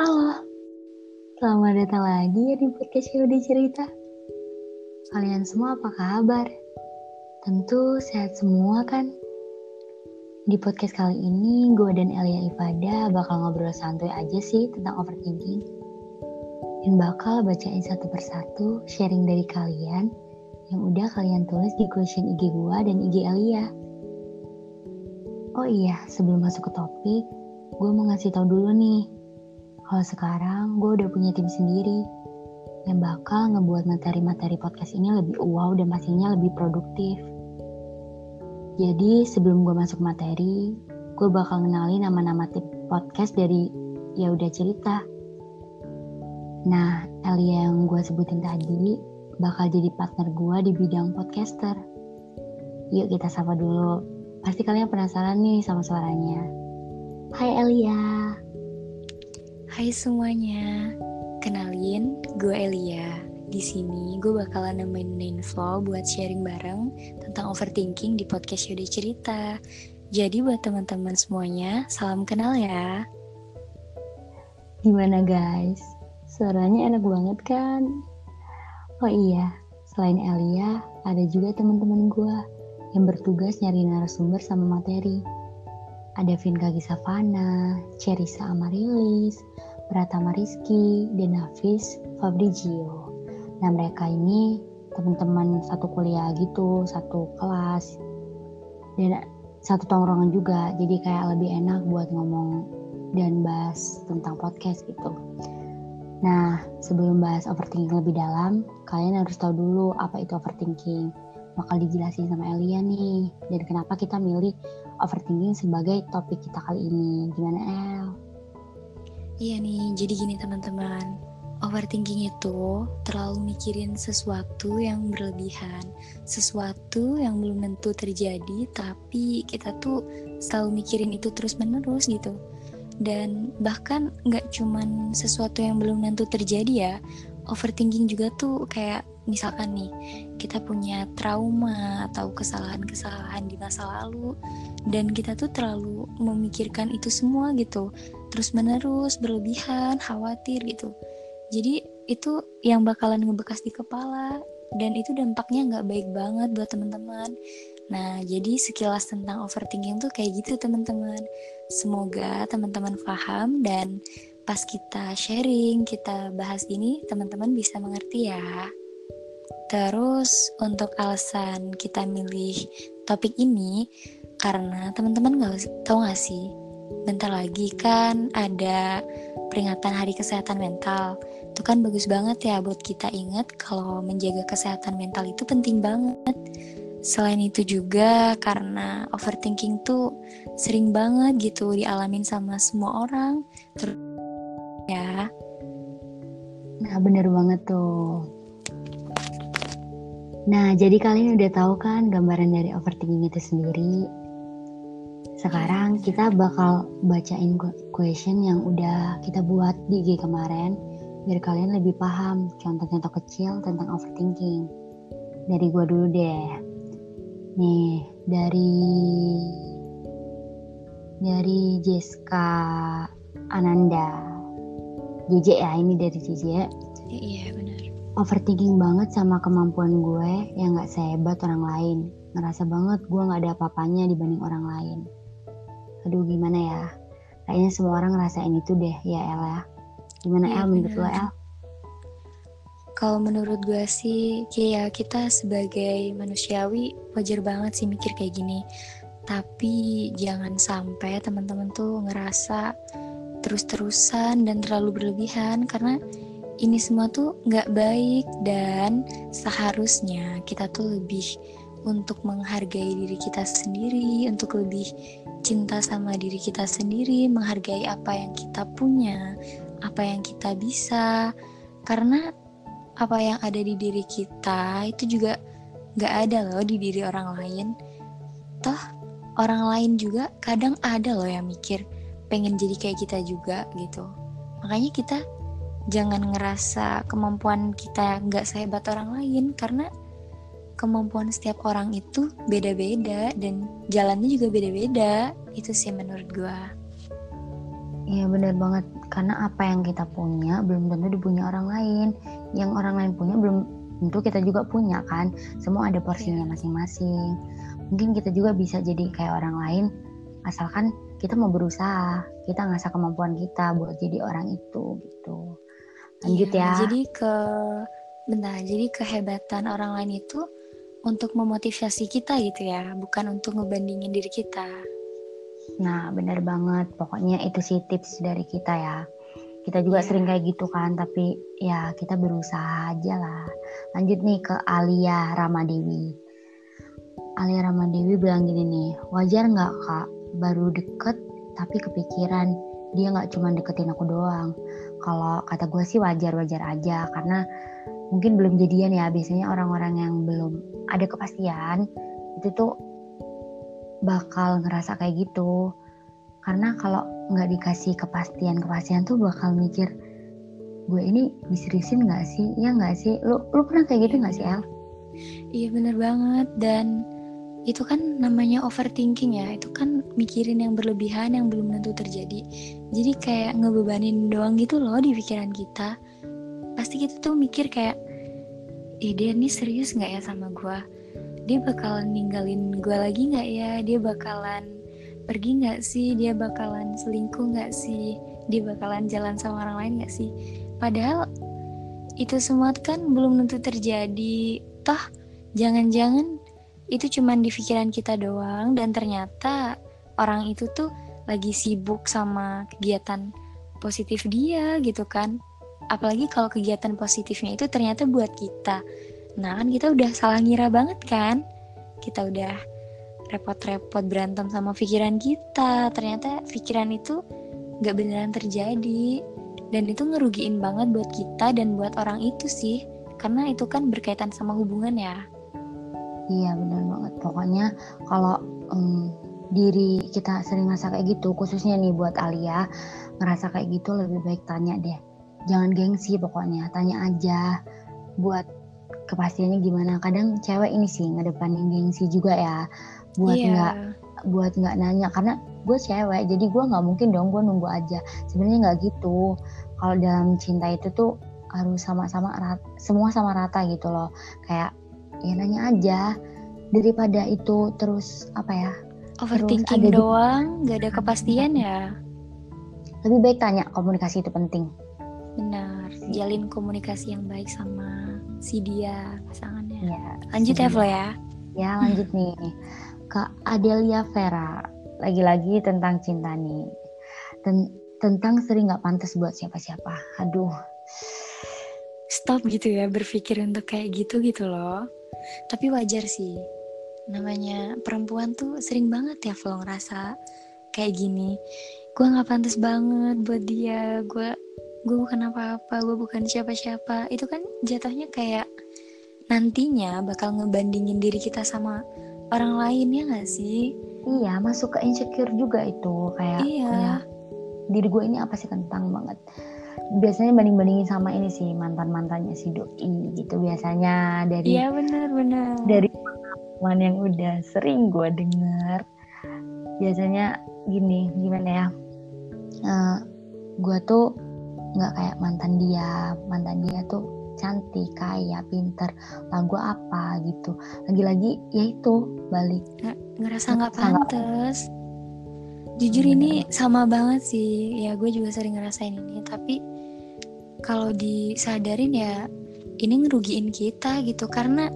Halo, selamat datang lagi ya di podcast Yaudah Cerita. Kalian semua apa kabar? Tentu sehat semua kan? Di podcast kali ini, gue dan Elia Ifada bakal ngobrol santuy aja sih tentang overthinking. Dan bakal bacain satu persatu sharing dari kalian yang udah kalian tulis di question IG gue dan IG Elia. Oh iya, sebelum masuk ke topik, gue mau ngasih tau dulu nih. Kalau sekarang gue udah punya tim sendiri yang bakal ngebuat materi-materi podcast ini lebih wow dan pastinya lebih produktif. Jadi sebelum gue masuk materi, gue bakal kenalin nama-nama tim podcast dari ya udah cerita. Nah, Elia yang gue sebutin tadi bakal jadi partner gue di bidang podcaster. Yuk kita sapa dulu. Pasti kalian penasaran nih sama suaranya. Hai Elia. Hai semuanya. Kenalin, gue Elia. Di sini gue bakalan nemenin Flo buat sharing bareng tentang overthinking di podcast Yode Cerita. Jadi buat teman-teman semuanya, salam kenal ya. Gimana guys? Suaranya enak banget kan? Oh iya, selain Elia, ada juga teman-teman gue yang bertugas nyari narasumber sama materi. Ada Vinka Gisavana, Cherisa Amarilis, Pratama Rizky, dan Hafiz Fabrizio. Nah mereka ini teman-teman satu kuliah gitu, satu kelas, dan satu tongkrongan juga. Jadi kayak lebih enak buat ngomong dan bahas tentang podcast gitu. Nah, sebelum bahas overthinking lebih dalam, kalian harus tahu dulu apa itu overthinking bakal dijelasin sama Elia nih dan kenapa kita milih overthinking sebagai topik kita kali ini gimana El? Iya nih jadi gini teman-teman. Overthinking itu terlalu mikirin sesuatu yang berlebihan sesuatu yang belum tentu terjadi tapi kita tuh selalu mikirin itu terus menerus gitu. Dan bahkan nggak cuman sesuatu yang belum tentu terjadi ya overthinking juga tuh kayak misalkan nih kita punya trauma atau kesalahan-kesalahan di masa lalu dan kita tuh terlalu memikirkan itu semua gitu terus menerus berlebihan khawatir gitu jadi itu yang bakalan ngebekas di kepala dan itu dampaknya nggak baik banget buat teman-teman Nah, jadi sekilas tentang overthinking tuh kayak gitu teman-teman. Semoga teman-teman paham dan pas kita sharing, kita bahas ini, teman-teman bisa mengerti ya. Terus untuk alasan kita milih topik ini karena teman-teman nggak tahu nggak sih, bentar lagi kan ada peringatan Hari Kesehatan Mental. Itu kan bagus banget ya buat kita ingat kalau menjaga kesehatan mental itu penting banget. Selain itu juga karena overthinking tuh sering banget gitu dialamin sama semua orang. Terus ya. Nah bener banget tuh. Nah, jadi kalian udah tahu kan gambaran dari overthinking itu sendiri. Sekarang kita bakal bacain question yang udah kita buat di IG kemarin biar kalian lebih paham contoh-contoh kecil tentang overthinking. Dari gua dulu deh. Nih, dari dari Jessica Ananda. JJ ya, ini dari JJ. Iya, benar overthinking banget sama kemampuan gue yang gak sehebat orang lain. Ngerasa banget gue gak ada apa-apanya dibanding orang lain. Aduh gimana ya? Kayaknya semua orang ngerasain itu deh ya El ya. Gimana ya, El menurut lo El? Kalau menurut gue sih kayak kita sebagai manusiawi wajar banget sih mikir kayak gini. Tapi jangan sampai teman-teman tuh ngerasa terus-terusan dan terlalu berlebihan karena ini semua tuh nggak baik dan seharusnya kita tuh lebih untuk menghargai diri kita sendiri, untuk lebih cinta sama diri kita sendiri, menghargai apa yang kita punya, apa yang kita bisa, karena apa yang ada di diri kita itu juga nggak ada loh di diri orang lain. Toh orang lain juga kadang ada loh yang mikir pengen jadi kayak kita juga gitu. Makanya kita jangan ngerasa kemampuan kita nggak sehebat orang lain karena kemampuan setiap orang itu beda-beda dan jalannya juga beda-beda itu sih menurut gue Iya benar banget karena apa yang kita punya belum tentu dipunya orang lain. Yang orang lain punya belum tentu kita juga punya kan. Semua ada porsinya iya. masing-masing. Mungkin kita juga bisa jadi kayak orang lain asalkan kita mau berusaha. Kita ngasah kemampuan kita buat jadi orang itu gitu. Lanjut iya, ya. Jadi ke bentar, jadi kehebatan orang lain itu untuk memotivasi kita gitu ya, bukan untuk ngebandingin diri kita. Nah, bener banget. Pokoknya itu sih tips dari kita ya. Kita juga yeah. sering kayak gitu kan, tapi ya kita berusaha aja lah. Lanjut nih ke Alia Ramadewi. Alia Ramadewi bilang gini nih, wajar nggak kak baru deket tapi kepikiran dia nggak cuma deketin aku doang. Kalau kata gue sih wajar-wajar aja karena mungkin belum jadian ya. Biasanya orang-orang yang belum ada kepastian itu tuh bakal ngerasa kayak gitu. Karena kalau nggak dikasih kepastian kepastian tuh bakal mikir gue ini diseriusin nggak sih? Ya nggak sih? Lu lu pernah kayak gitu nggak sih El? Iya bener banget. Dan itu kan namanya overthinking ya. Itu kan mikirin yang berlebihan yang belum tentu terjadi. Jadi kayak ngebebanin doang gitu loh di pikiran kita. Pasti kita tuh mikir kayak eh dia nih serius nggak ya sama gue dia bakalan ninggalin gue lagi nggak ya? Dia bakalan pergi nggak sih? Dia bakalan selingkuh nggak sih? Dia bakalan jalan sama orang lain nggak sih? Padahal itu semua kan belum tentu terjadi. Toh jangan-jangan itu cuma di pikiran kita doang dan ternyata orang itu tuh lagi sibuk sama kegiatan positif dia gitu kan apalagi kalau kegiatan positifnya itu ternyata buat kita Nah kan kita udah salah ngira banget kan? Kita udah repot-repot berantem sama pikiran kita. Ternyata pikiran itu gak beneran terjadi. Dan itu ngerugiin banget buat kita dan buat orang itu sih. Karena itu kan berkaitan sama hubungan ya. Iya bener banget. Pokoknya kalau um, diri kita sering ngerasa kayak gitu, khususnya nih buat Alia, ngerasa kayak gitu lebih baik tanya deh. Jangan gengsi pokoknya, tanya aja buat kepastiannya gimana. Kadang cewek ini sih ngedepanin gengsi juga ya buat yeah. nggak buat nggak nanya. Karena gue cewek jadi gue nggak mungkin dong gue nunggu aja. Sebenarnya nggak gitu. Kalau dalam cinta itu tuh harus sama-sama rata, semua sama rata gitu loh. Kayak ya nanya aja. Daripada itu terus apa ya overthinking doang nggak ada kepastian ya. Lebih baik tanya komunikasi itu penting benar jalin komunikasi yang baik sama si dia pasangannya. Ya, lanjut ya Flo ya. Ya lanjut hmm. nih ke Adelia Vera. Lagi-lagi tentang cinta nih. Ten tentang sering nggak pantas buat siapa-siapa. Aduh. Stop gitu ya berpikir untuk kayak gitu gitu loh. Tapi wajar sih. Namanya perempuan tuh sering banget ya Flo ngerasa kayak gini. Gue nggak pantas banget buat dia. Gue gue bukan apa-apa gue bukan siapa-siapa. Itu kan jatuhnya kayak nantinya bakal ngebandingin diri kita sama orang lain ya gak sih? Iya masuk ke insecure juga itu. Kayak iya. ya, diri gue ini apa sih kentang banget. Biasanya banding-bandingin sama ini sih mantan-mantannya si doi gitu. Biasanya dari iya benar-benar dari pengalaman yang udah sering gue dengar biasanya gini gimana ya uh, gue tuh nggak kayak mantan dia. Mantan dia tuh cantik kaya pinter. Lagu apa gitu. Lagi-lagi ya itu balik. Ngerasa nggak pantas. Jujur ini sama banget sih. Ya gue juga sering ngerasain ini. Tapi kalau disadarin ya ini ngerugiin kita gitu. Karena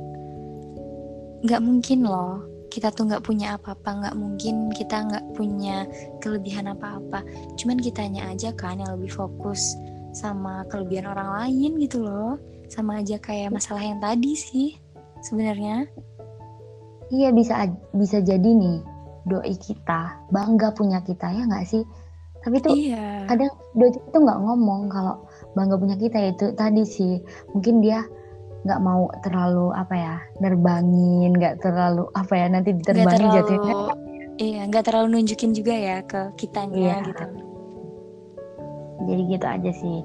nggak mungkin loh kita tuh nggak punya apa-apa nggak mungkin kita nggak punya kelebihan apa-apa. Cuman kitanya aja kan yang lebih fokus sama kelebihan orang lain gitu loh. Sama aja kayak masalah yang tadi sih sebenarnya. Iya bisa bisa jadi nih doi kita bangga punya kita ya nggak sih? Tapi tuh iya. kadang doi itu nggak ngomong kalau bangga punya kita itu tadi sih. Mungkin dia nggak mau terlalu apa ya nerbangin nggak terlalu apa ya nanti diterbangin terlalu, jatuhnya. iya nggak terlalu nunjukin juga ya ke kitanya iya. gitu. Jadi gitu aja sih.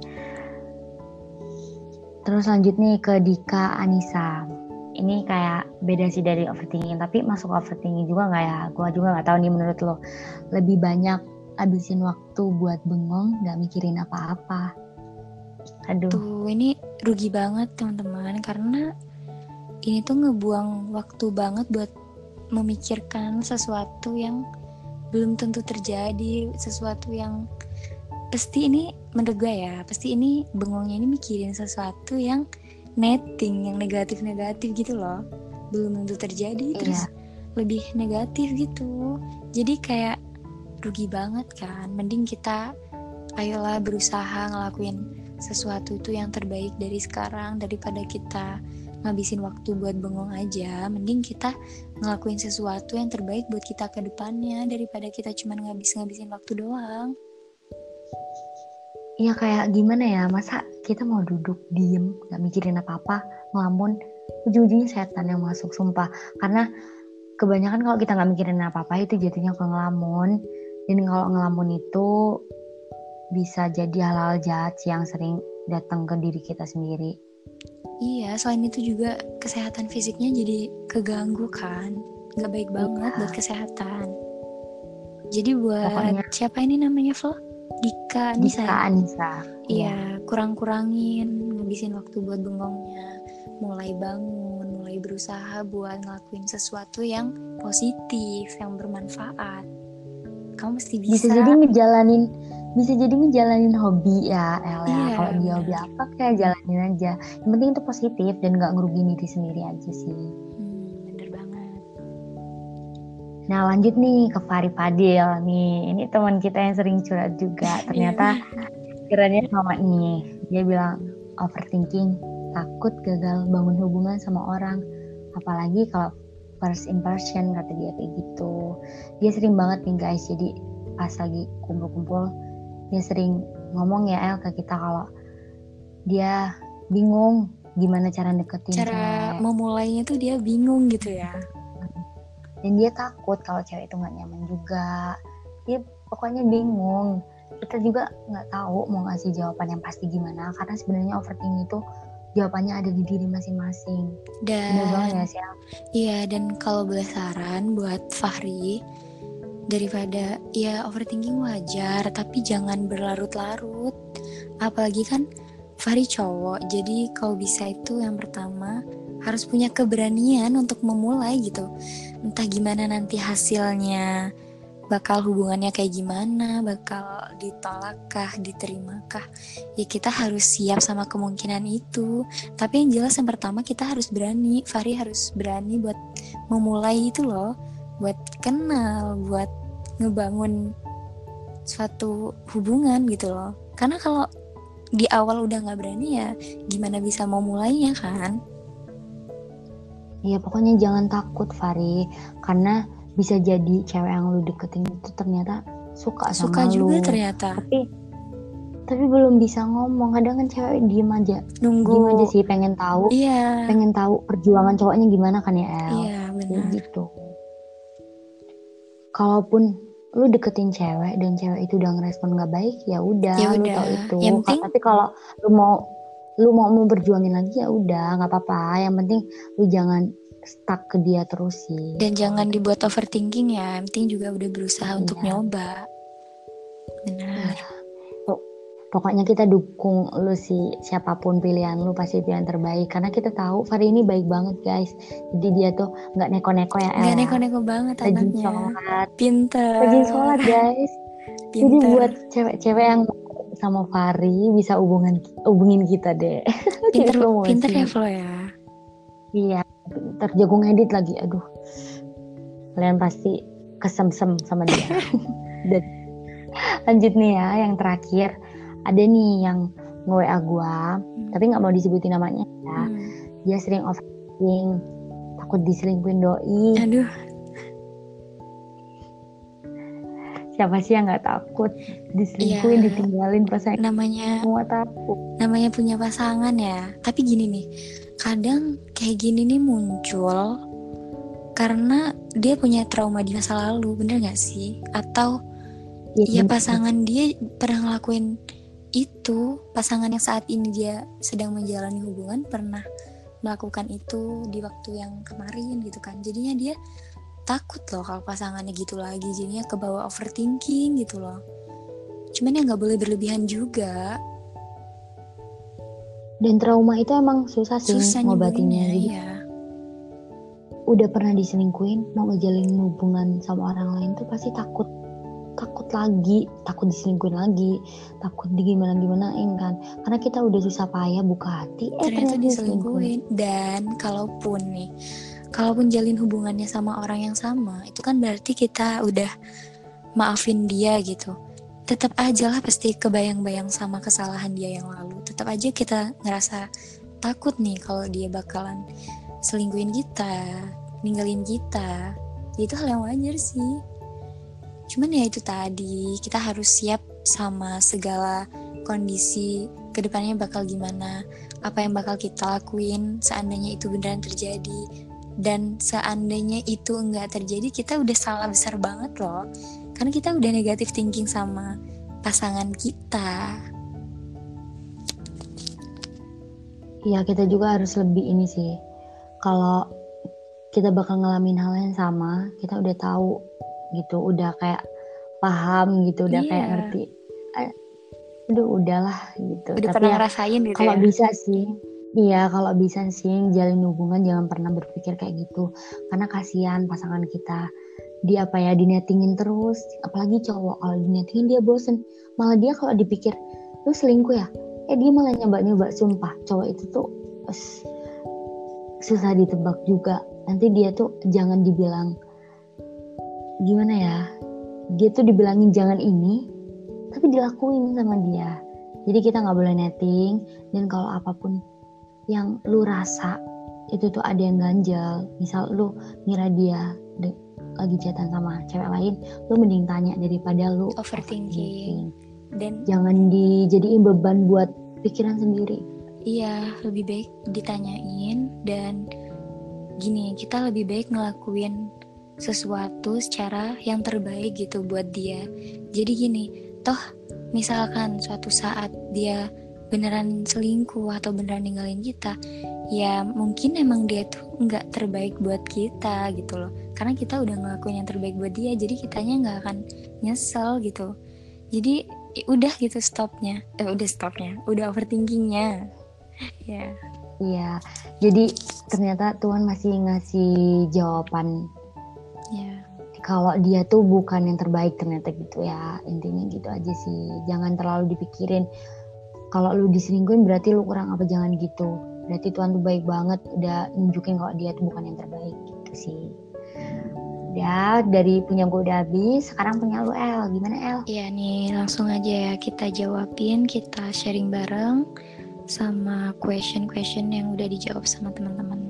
Terus lanjut nih ke Dika Anissa. Ini kayak beda sih dari overthinking tapi masuk overthinking juga nggak ya? Gue juga nggak tahu nih menurut lo. Lebih banyak abisin waktu buat bengong nggak mikirin apa-apa. Aduh. Tuh, ini rugi banget teman-teman karena ini tuh ngebuang waktu banget buat memikirkan sesuatu yang belum tentu terjadi, sesuatu yang pasti ini menurut gue ya, pasti ini bengongnya ini mikirin sesuatu yang netting, yang negatif-negatif gitu loh. Belum tentu terjadi, Iya. terus lebih negatif gitu. Jadi kayak rugi banget kan. Mending kita ayolah berusaha ngelakuin sesuatu itu yang terbaik dari sekarang daripada kita ngabisin waktu buat bengong aja mending kita ngelakuin sesuatu yang terbaik buat kita ke depannya daripada kita cuma ngabis-ngabisin waktu doang Iya kayak gimana ya, masa kita mau duduk diem, nggak mikirin apa-apa, ngelamun, ujung-ujungnya setan yang masuk, sumpah. Karena kebanyakan kalau kita nggak mikirin apa-apa itu jatuhnya ke ngelamun. Dan kalau ngelamun itu bisa jadi hal-hal jahat sih yang sering datang ke diri kita sendiri. iya selain itu juga kesehatan fisiknya jadi keganggu kan nggak baik banget Iya. buat kesehatan jadi buat Pokoknya siapa ini namanya Flo Dika Nisa Dika? Anissa. Iya, kurang-kurangin ngabisin waktu buat bengongnya. Mulai bangun, mulai berusaha buat ngelakuin sesuatu yang positif, yang bermanfaat. Kamu mesti Bisa bisa. jadi ngejalanin bisa jadi ngejalanin hobi ya El ya. Iya, Kalau dia hobi apa kayak jalanin aja. Yang penting itu positif dan nggak ngerugiin diri sendiri aja sih. Hmm, bener banget. Nah lanjut nih ke Fari Padil nih. Ini teman kita yang sering curhat juga. Ternyata kiranya sama nih. Dia bilang overthinking, takut gagal bangun hubungan sama orang. Apalagi kalau first impression kata dia kayak gitu. Dia sering banget nih guys. Jadi pas lagi kumpul-kumpul dia sering ngomong ya El ke kita kalau dia bingung gimana cara deketin Cara cewek. memulainya tuh dia bingung gitu ya. dan dia takut kalau cewek itu nggak nyaman juga dia pokoknya bingung kita juga nggak tahu mau ngasih jawaban yang pasti gimana karena sebenarnya overthinking itu jawabannya ada di diri masing-masing bener banget Dan ya sih iya dan kalau boleh saran buat Fahri daripada ya overthinking wajar tapi jangan berlarut-larut. Apalagi kan Fahri cowok jadi kalau bisa itu yang pertama harus punya keberanian untuk memulai gitu. Entah gimana nanti hasilnya bakal hubungannya kayak gimana bakal ditolakkah diterimakah. Ya kita harus siap sama kemungkinan itu. Tapi yang jelas yang pertama kita harus berani. Fahri harus berani buat memulai itu loh buat kenal buat ngebangun suatu hubungan gitu loh. Karena kalau di awal udah nggak berani ya gimana bisa mau mulainya kan? Iya pokoknya jangan takut Fari. Karena bisa jadi cewek yang lu deketin itu ternyata suka sama suka lu. juga ternyata. Tapi tapi belum bisa ngomong. Kadang kan cewek diem aja. Nunggu. Diem aja sih pengen tahu. Iya. Pengen tahu perjuangan cowoknya gimana kan ya El? Iya benar. Gitu. Kalaupun lu deketin cewek dan cewek itu udah ngerespon nggak baik, ya udah, Ya lu tahu itu. Yang penting- Tapi kalau lu mau lu mau mau berjuangin lagi ya udah, nggak apa-apa. Yang penting lu jangan stuck ke dia terus sih. dan jangan dibuat overthinking ya yang penting juga udah berusaha untuk Iya. nyoba benar Iya. Pok- Pokoknya kita dukung lu sih siapa pun pilihan lu pasti pilihan terbaik karena kita tahu Fari ini baik banget guys. Jadi dia tuh nggak neko-neko ya nggak ya. neko-neko banget Rajin anaknya sholat, pinter rajin sholat guys. Jadi pinter buat cewek-cewek yang sama Fari bisa hubungan hubungin kita deh. pinter Jadi pinter ya Flo ya Iya, ntar jago ngedit lagi. Aduh, kalian pasti kesemsem sama dia. Dan lanjut nih ya, yang terakhir ada nih yang nge-WA gua, tapi nggak mau disebutin namanya ya. Hmm. Dia sering overthinking, takut diselingkuhin doi. aduh Siapa sih yang nggak takut diselingkuhin, Iya. ditinggalin pas sayang namanya semua takut. namanya punya pasangan ya tapi gini nih kadang kayak gini nih muncul karena dia punya trauma di masa lalu bener gak sih atau ya bener. pasangan dia pernah ngelakuin itu pasangan yang saat ini dia sedang menjalani hubungan pernah melakukan itu di waktu yang kemarin gitu kan. Jadinya dia takut loh kalau pasangannya gitu lagi. Jadinya ke bawah overthinking gitu loh. Cuman ya nggak boleh berlebihan juga. Dan trauma itu emang susah sih susah ngobatinnya jadi iya. udah pernah diselingkuhin mau ngejalin hubungan sama orang lain tuh pasti takut takut lagi takut diselingkuhin lagi takut digimana gimanain kan. Karena kita udah susah payah buka hati eh ternyata ternyata diselingkuhin. Dan kalaupun nih kalaupun jalin hubungannya sama orang yang sama itu kan berarti kita udah maafin dia gitu. Tetap aja lah pasti kebayang-bayang sama kesalahan dia yang lalu. Tetap aja kita ngerasa takut nih kalau dia bakalan selingkuhin kita ninggalin kita. Itu hal yang wajar sih cuman ya itu tadi kita harus siap sama segala kondisi ke depannya bakal gimana apa yang bakal kita lakuin seandainya itu beneran terjadi. Dan seandainya itu enggak terjadi kita udah salah besar banget loh. Karena kita udah negatif thinking sama pasangan kita. Iya kita juga harus lebih ini sih. Kalau kita bakal ngalamin hal yang sama kita udah tahu gitu udah kayak paham gitu udah kayak Iya. ngerti eh, aduh udahlah gitu. Udah tapi pernah ya, ngerasain gitu kalau ya? bisa sih iya kalau bisa sih jalin hubungan jangan pernah berpikir kayak gitu. Karena kasihan pasangan kita dia apa ya dinetingin terus. Apalagi cowok kalau dinetingin dia bosen. Malah dia kalau dipikir lu selingkuh ya? Eh dia malah nyoba nyoba sumpah cowok itu tuh us, susah ditebak juga. Nanti dia tuh jangan dibilang gimana ya dia tuh dibilangin jangan ini tapi dilakuin sama dia. Jadi kita nggak boleh netting dan kalau apa pun yang lu rasa itu tuh ada yang ganjel misal lu ngira dia de- lagi chatan sama cewek lain lu mending tanya daripada lu Overthinking. dan jangan dijadiin beban buat pikiran sendiri. Iya, lebih baik ditanyain dan gini, kita lebih baik ngelakuin sesuatu secara yang terbaik gitu buat dia. Jadi gini, toh misalkan suatu saat dia beneran selingkuh atau beneran ninggalin kita, ya mungkin emang dia tuh nggak terbaik buat kita gitu loh. Karena kita udah ngelakuin yang terbaik buat dia, jadi kitanya nggak akan nyesel gitu. Jadi udah gitu stopnya, eh, udah stopnya, udah overthinkingnya. Ya, iya jadi ternyata Tuhan masih ngasih jawaban. Kalau dia tuh bukan yang terbaik ternyata gitu ya. Intinya gitu aja sih. Jangan terlalu dipikirin. Kalau lu diselingkuhin berarti lu kurang apa jangan gitu. Berarti Tuhan tuh baik banget udah nunjukin kalau dia tuh bukan yang terbaik gitu sih. Ya dari punya gue udah habis sekarang punya lu El. Gimana El? Iya nih, langsung aja ya kita jawabin, kita sharing bareng sama question-question yang udah dijawab sama teman-teman.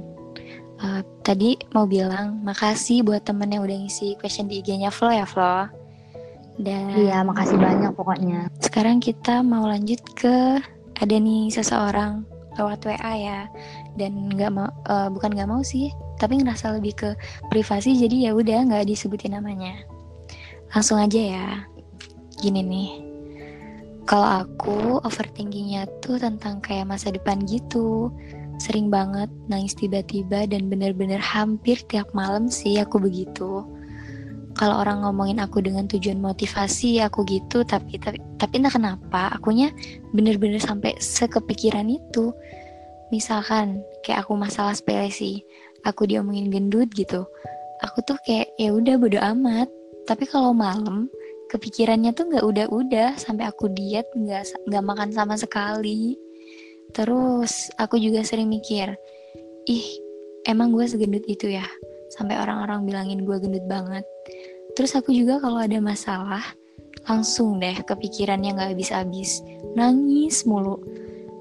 Eh, tadi mau bilang makasih buat temen yang udah ngisi question di IG-nya Flo ya Flo. Dan iya makasih banyak pokoknya. sekarang kita mau lanjut ke ada nih seseorang lewat WA ya. Dan nggak mau eh, bukan nggak mau sih tapi ngerasa lebih ke privasi jadi ya udah nggak disebutin namanya. Langsung aja ya. Gini nih. Kalau aku overthinkingnya tuh tentang kayak masa depan gitu sering banget nangis tiba-tiba dan bener-bener hampir tiap malam sih aku begitu. Kalau orang ngomongin aku dengan tujuan motivasi aku gitu tapi tapi tapi entah kenapa akunya bener-bener sampai sekepikiran itu. Misalkan kayak aku masalah sepele sih aku diomongin gendut gitu aku tuh kayak ya udah bodo amat. Tapi kalau malam kepikirannya tuh nggak udah-udah sampai aku diet nggak nggak makan sama sekali terus aku juga sering mikir ih emang gue segendut itu ya? Sampai orang-orang bilangin gue gendut banget. Terus aku juga kalau ada masalah langsung deh kepikirannya nggak habis-habis. Nangis mulu.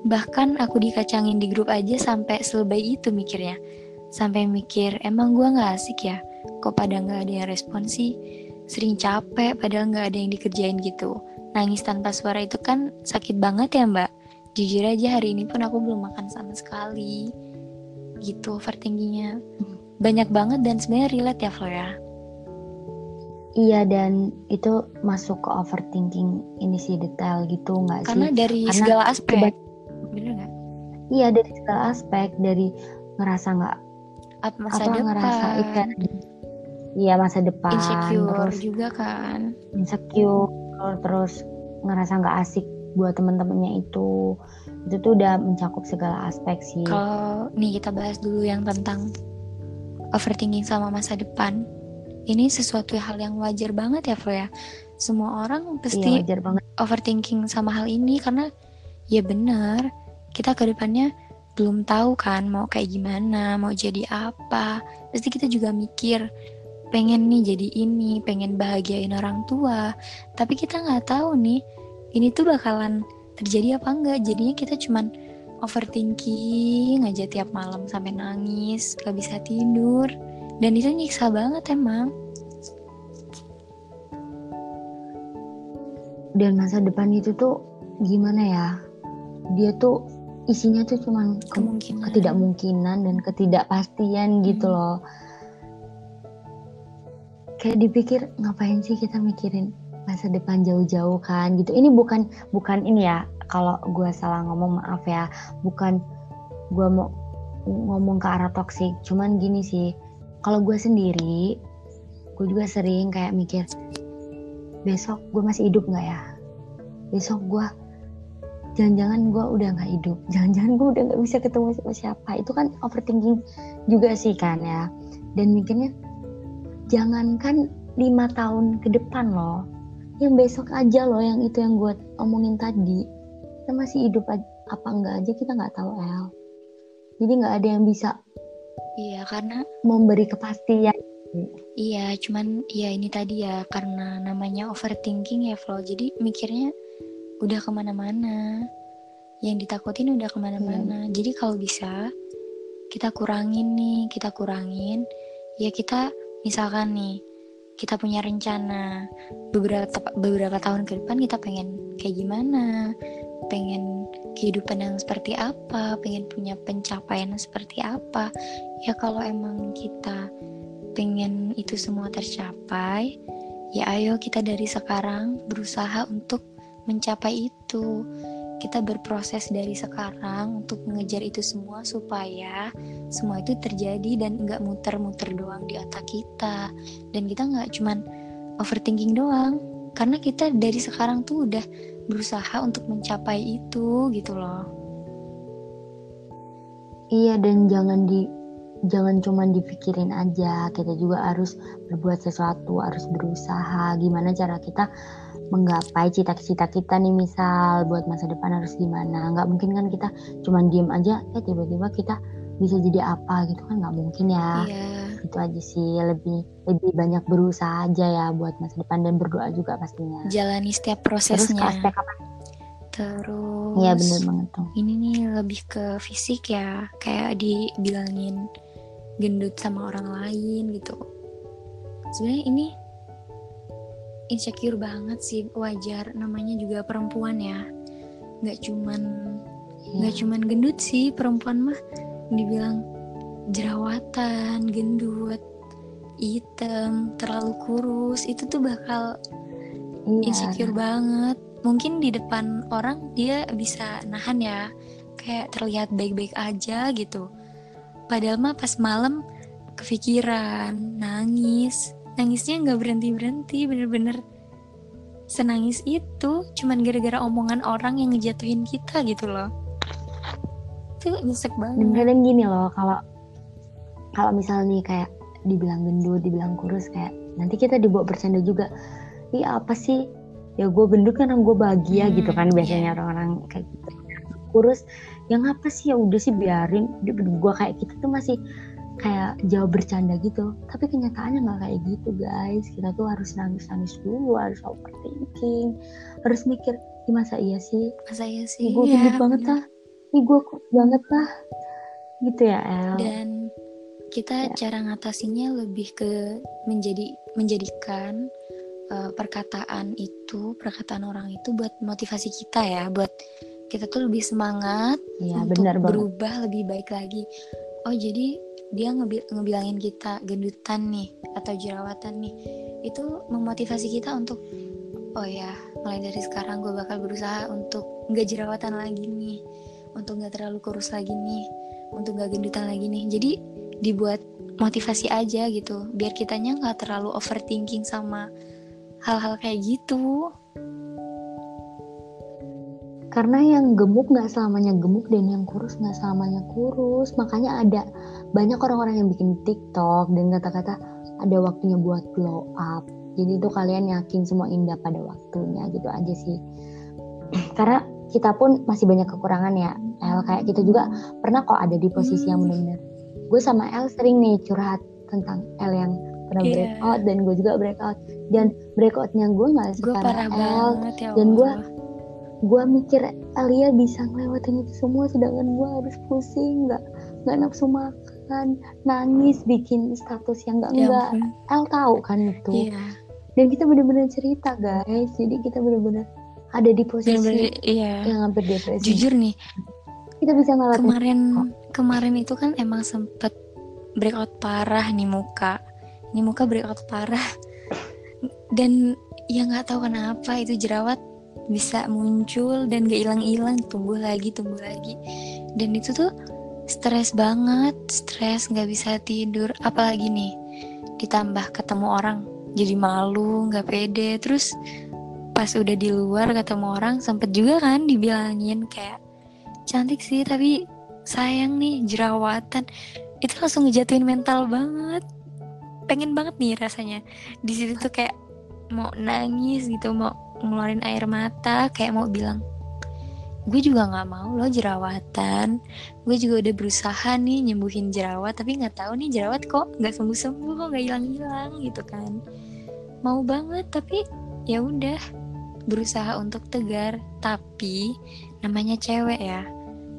Bahkan aku dikacangin di grup aja sampai selebay itu mikirnya. Sampai mikir emang gue nggak asik ya? Kok pada nggak ada yang respon sih? Sering capek padahal nggak ada yang dikerjain gitu. Nangis tanpa suara itu kan sakit banget ya mbak jujur aja hari ini pun aku belum makan sama sekali. Gitu overthinkingnya. Banyak banget dan sebenarnya relate ya Flo ya iya dan itu masuk ke overthinking ini sih detail gitu nggak sih? karena dari Karena segala aspek. bener nggak? Iya dari segala aspek dari ngerasa nggak apa masa apa depan? ngerasa ikan. Iya masa depan insecure terus juga kan? insecure terus ngerasa nggak asik buat teman-temannya itu. Itu tuh udah mencakup segala aspek sih. Kalau nih kita bahas dulu yang tentang overthinking sama masa depan. Ini sesuatu hal yang wajar banget ya Flo ya? Semua orang pasti iya, wajar banget. overthinking sama hal ini karena ya benar kita ke depannya belum tahu kan mau kayak gimana mau jadi apa. Pasti kita juga mikir pengen nih jadi ini pengen bahagiain orang tua. Tapi kita nggak tahu nih ini tuh bakalan terjadi apa enggak? Jadinya kita cuman overthinking aja tiap malam sampai nangis gak bisa tidur. Dan itu nyiksa banget emang. Dan masa depan itu tuh gimana ya? Dia tuh isinya tuh cuman ke kemungkinan. ketidakmungkinan dan ketidakpastian gitu Hmm. loh. Kayak dipikir ngapain sih kita mikirin masa depan jauh-jauh kan gitu. Ini bukan bukan ini ya kalau gue salah ngomong maaf ya. Bukan gue mau ngomong ke arah toksik cuman gini sih. Kalau gue sendiri gue juga sering kayak mikir besok gue masih hidup nggak ya? Besok gue jangan-jangan gue udah nggak hidup. Jangan-jangan gue udah nggak bisa ketemu sama siapa. Itu kan overthinking juga sih kan ya. Dan mikirnya jangankan lima tahun ke depan loh yang besok aja loh yang itu yang gue omongin tadi kita masih hidup apa enggak aja kita nggak tahu El jadi nggak ada yang bisa iya karena memberi kepastian Iya, cuman ya ini tadi ya karena namanya overthinking ya Flo. Jadi mikirnya udah ke mana-mana. Yang ditakutin udah ke mana-mana. Jadi kalau bisa kita kurangin nih, kita kurangin. Ya kita misalkan nih kita punya rencana beberapa beberapa tahun ke depan kita pengen kayak gimana, pengen kehidupan yang seperti apa, pengen punya pencapaian seperti apa. Ya kalau emang kita pengen itu semua tercapai, ya ayo kita dari sekarang berusaha untuk mencapai itu. Kita berproses dari sekarang untuk mengejar itu semua supaya semua itu terjadi dan nggak muter-muter doang di otak kita. Dan kita nggak cuman overthinking doang, karena kita dari sekarang tuh udah berusaha untuk mencapai itu gitu loh. Iya dan jangan di jangan cuma dipikirin aja, kita juga harus berbuat sesuatu, harus berusaha. Gimana cara kita menggapai cita-cita kita nih misal buat masa depan harus gimana? Nggak mungkin kan kita cuma diem aja, eh tiba-tiba kita bisa jadi apa gitu kan nggak mungkin ya. Iya. Itu aja sih lebih lebih banyak berusaha aja ya buat masa depan dan berdoa juga pastinya. Jalani setiap Terus prosesnya. aspek apa? Terus Iya bener banget tuh. ini nih lebih ke fisik ya kayak dibilangin gendut sama orang lain gitu sebenarnya ini insecure banget sih wajar namanya juga perempuan ya nggak cuman nggak Iya. cuman gendut sih perempuan mah dibilang jerawatan gendut hitam terlalu kurus itu tuh bakal Iya. insecure banget. Mungkin di depan orang dia bisa nahan ya, kayak terlihat baik-baik aja gitu. Padahal mah pas malam kepikiran, nangis, nangisnya nggak berhenti berhenti, bener-bener senangis itu cuman gara-gara omongan orang yang ngejatuhin kita gitu loh. Itu nyesek Dan banget. kadang gini loh, kalau kalau misalnya nih kayak dibilang gendut, dibilang kurus kayak nanti kita dibawa bercanda juga. Ih apa sih? Ya gue gendut karena gue bahagia Hmm, gitu kan biasanya iya. orang-orang kayak gitu. Kurus, yang apa sih ya udah sih biarin. Gue kayak gitu tuh masih kayak jawab bercanda gitu. Tapi kenyataannya nggak kayak gitu guys. Kita tuh harus nangis-nangis dulu, harus overthinking, harus mikir, "Ih, masa iya sih? Masa iya sih? gue gendut banget lah. Ih gue banget lah. Gitu ya El. dan kita Ya. cara ngatasinnya lebih ke menjadi menjadikan uh, perkataan itu perkataan orang itu buat motivasi kita ya buat kita tuh lebih semangat Iya untuk benar banget. berubah lebih baik lagi oh jadi dia ngebi- ngebilangin kita gendutan nih atau jerawatan nih. Itu memotivasi kita untuk oh ya mulai dari sekarang gue bakal berusaha untuk nggak jerawatan lagi nih untuk nggak terlalu kurus lagi nih untuk nggak gendutan lagi nih. Jadi dibuat motivasi aja gitu biar kitanya nggak terlalu overthinking sama hal-hal kayak gitu. Karena yang gemuk nggak selamanya gemuk dan yang kurus nggak selamanya kurus makanya ada banyak orang-orang yang bikin TikTok dan kata-kata ada waktunya buat glow up. Jadi itu kalian yakin semua indah pada waktunya gitu aja sih. Karena kita pun masih banyak kekurangan ya El kayak kita juga pernah kok ada di posisi yang hmm. benar-benar. Gue sama El sering nih curhat tentang El yang pernah yeah. breakout dan gue juga breakout. Dan breakoutnya gue nggak separah El ya dan gue gue mikir Alia bisa ngelewatin itu semua sedangkan gue harus pusing nggak nggak nafsu makan nangis bikin status yang nggak ya enggak El tahu kan itu. Yeah. dan kita benar-benar cerita guys. Jadi kita benar-benar ada di posisi bener -bener, iya. yang hampir depresi. Jujur nih kita bisa ngelakuin kemarin kemarin itu kan emang sempet breakout parah nih muka. Ini muka breakout parah. Dan ya nggak tahu kenapa itu jerawat bisa muncul dan gak hilang-hilang tumbuh lagi tumbuh lagi. Dan itu tuh stres banget stres nggak bisa tidur. Apalagi nih ditambah ketemu orang jadi malu nggak pede. Terus pas udah di luar ketemu orang sempet juga kan dibilangin kayak cantik sih tapi sayang nih jerawatan. Itu langsung ngejatuhin mental banget. Pengen banget nih rasanya. Di situ tuh kayak mau nangis gitu mau ngeluarin air mata kayak mau bilang gue juga nggak mau lo jerawatan. Gue juga udah berusaha nih nyembuhin jerawat tapi nggak tahu nih jerawat kok nggak sembuh sembuh kok nggak hilang hilang gitu kan. Mau banget tapi ya udah berusaha untuk tegar. Tapi namanya cewek ya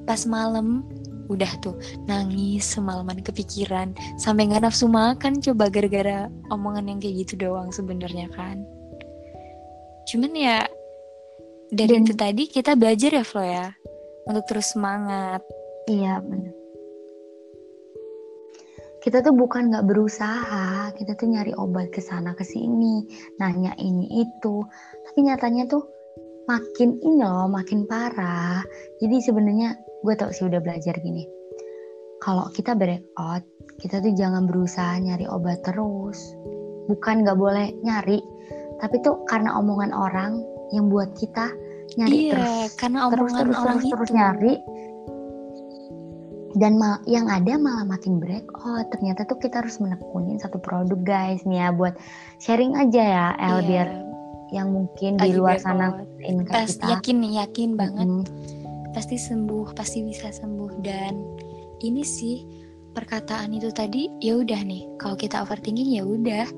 pas malam udah tuh nangis semalaman kepikiran sampai nggak nafsu makan coba gara-gara omongan yang kayak gitu doang sebenarnya kan. Cuman ya dari Dan, itu tadi kita belajar ya Flo ya? Untuk terus semangat. Iya benar. Kita tuh bukan nggak berusaha. Kita tuh nyari obat ke sana ke sini. Nanya ini itu. Tapi nyatanya tuh makin ini loh makin parah. Jadi sebenarnya gue tau sih udah belajar gini. Kalau kita breakout kita tuh jangan berusaha nyari obat terus. Bukan nggak boleh nyari tapi tuh karena omongan orang yang buat kita nyari iya, terus karena terus terus orang terus, itu. terus nyari. Dan yang ada malah makin break. Oh ternyata tuh kita harus menekunin satu produk guys nih ya buat sharing aja ya El iya. biar yang mungkin Lagi di luar sana ini kita. yakin nih yakin banget. Mm -hmm. pasti sembuh pasti bisa sembuh. Dan ini sih perkataan itu tadi ya udah nih kalau kita overthinking ya udah.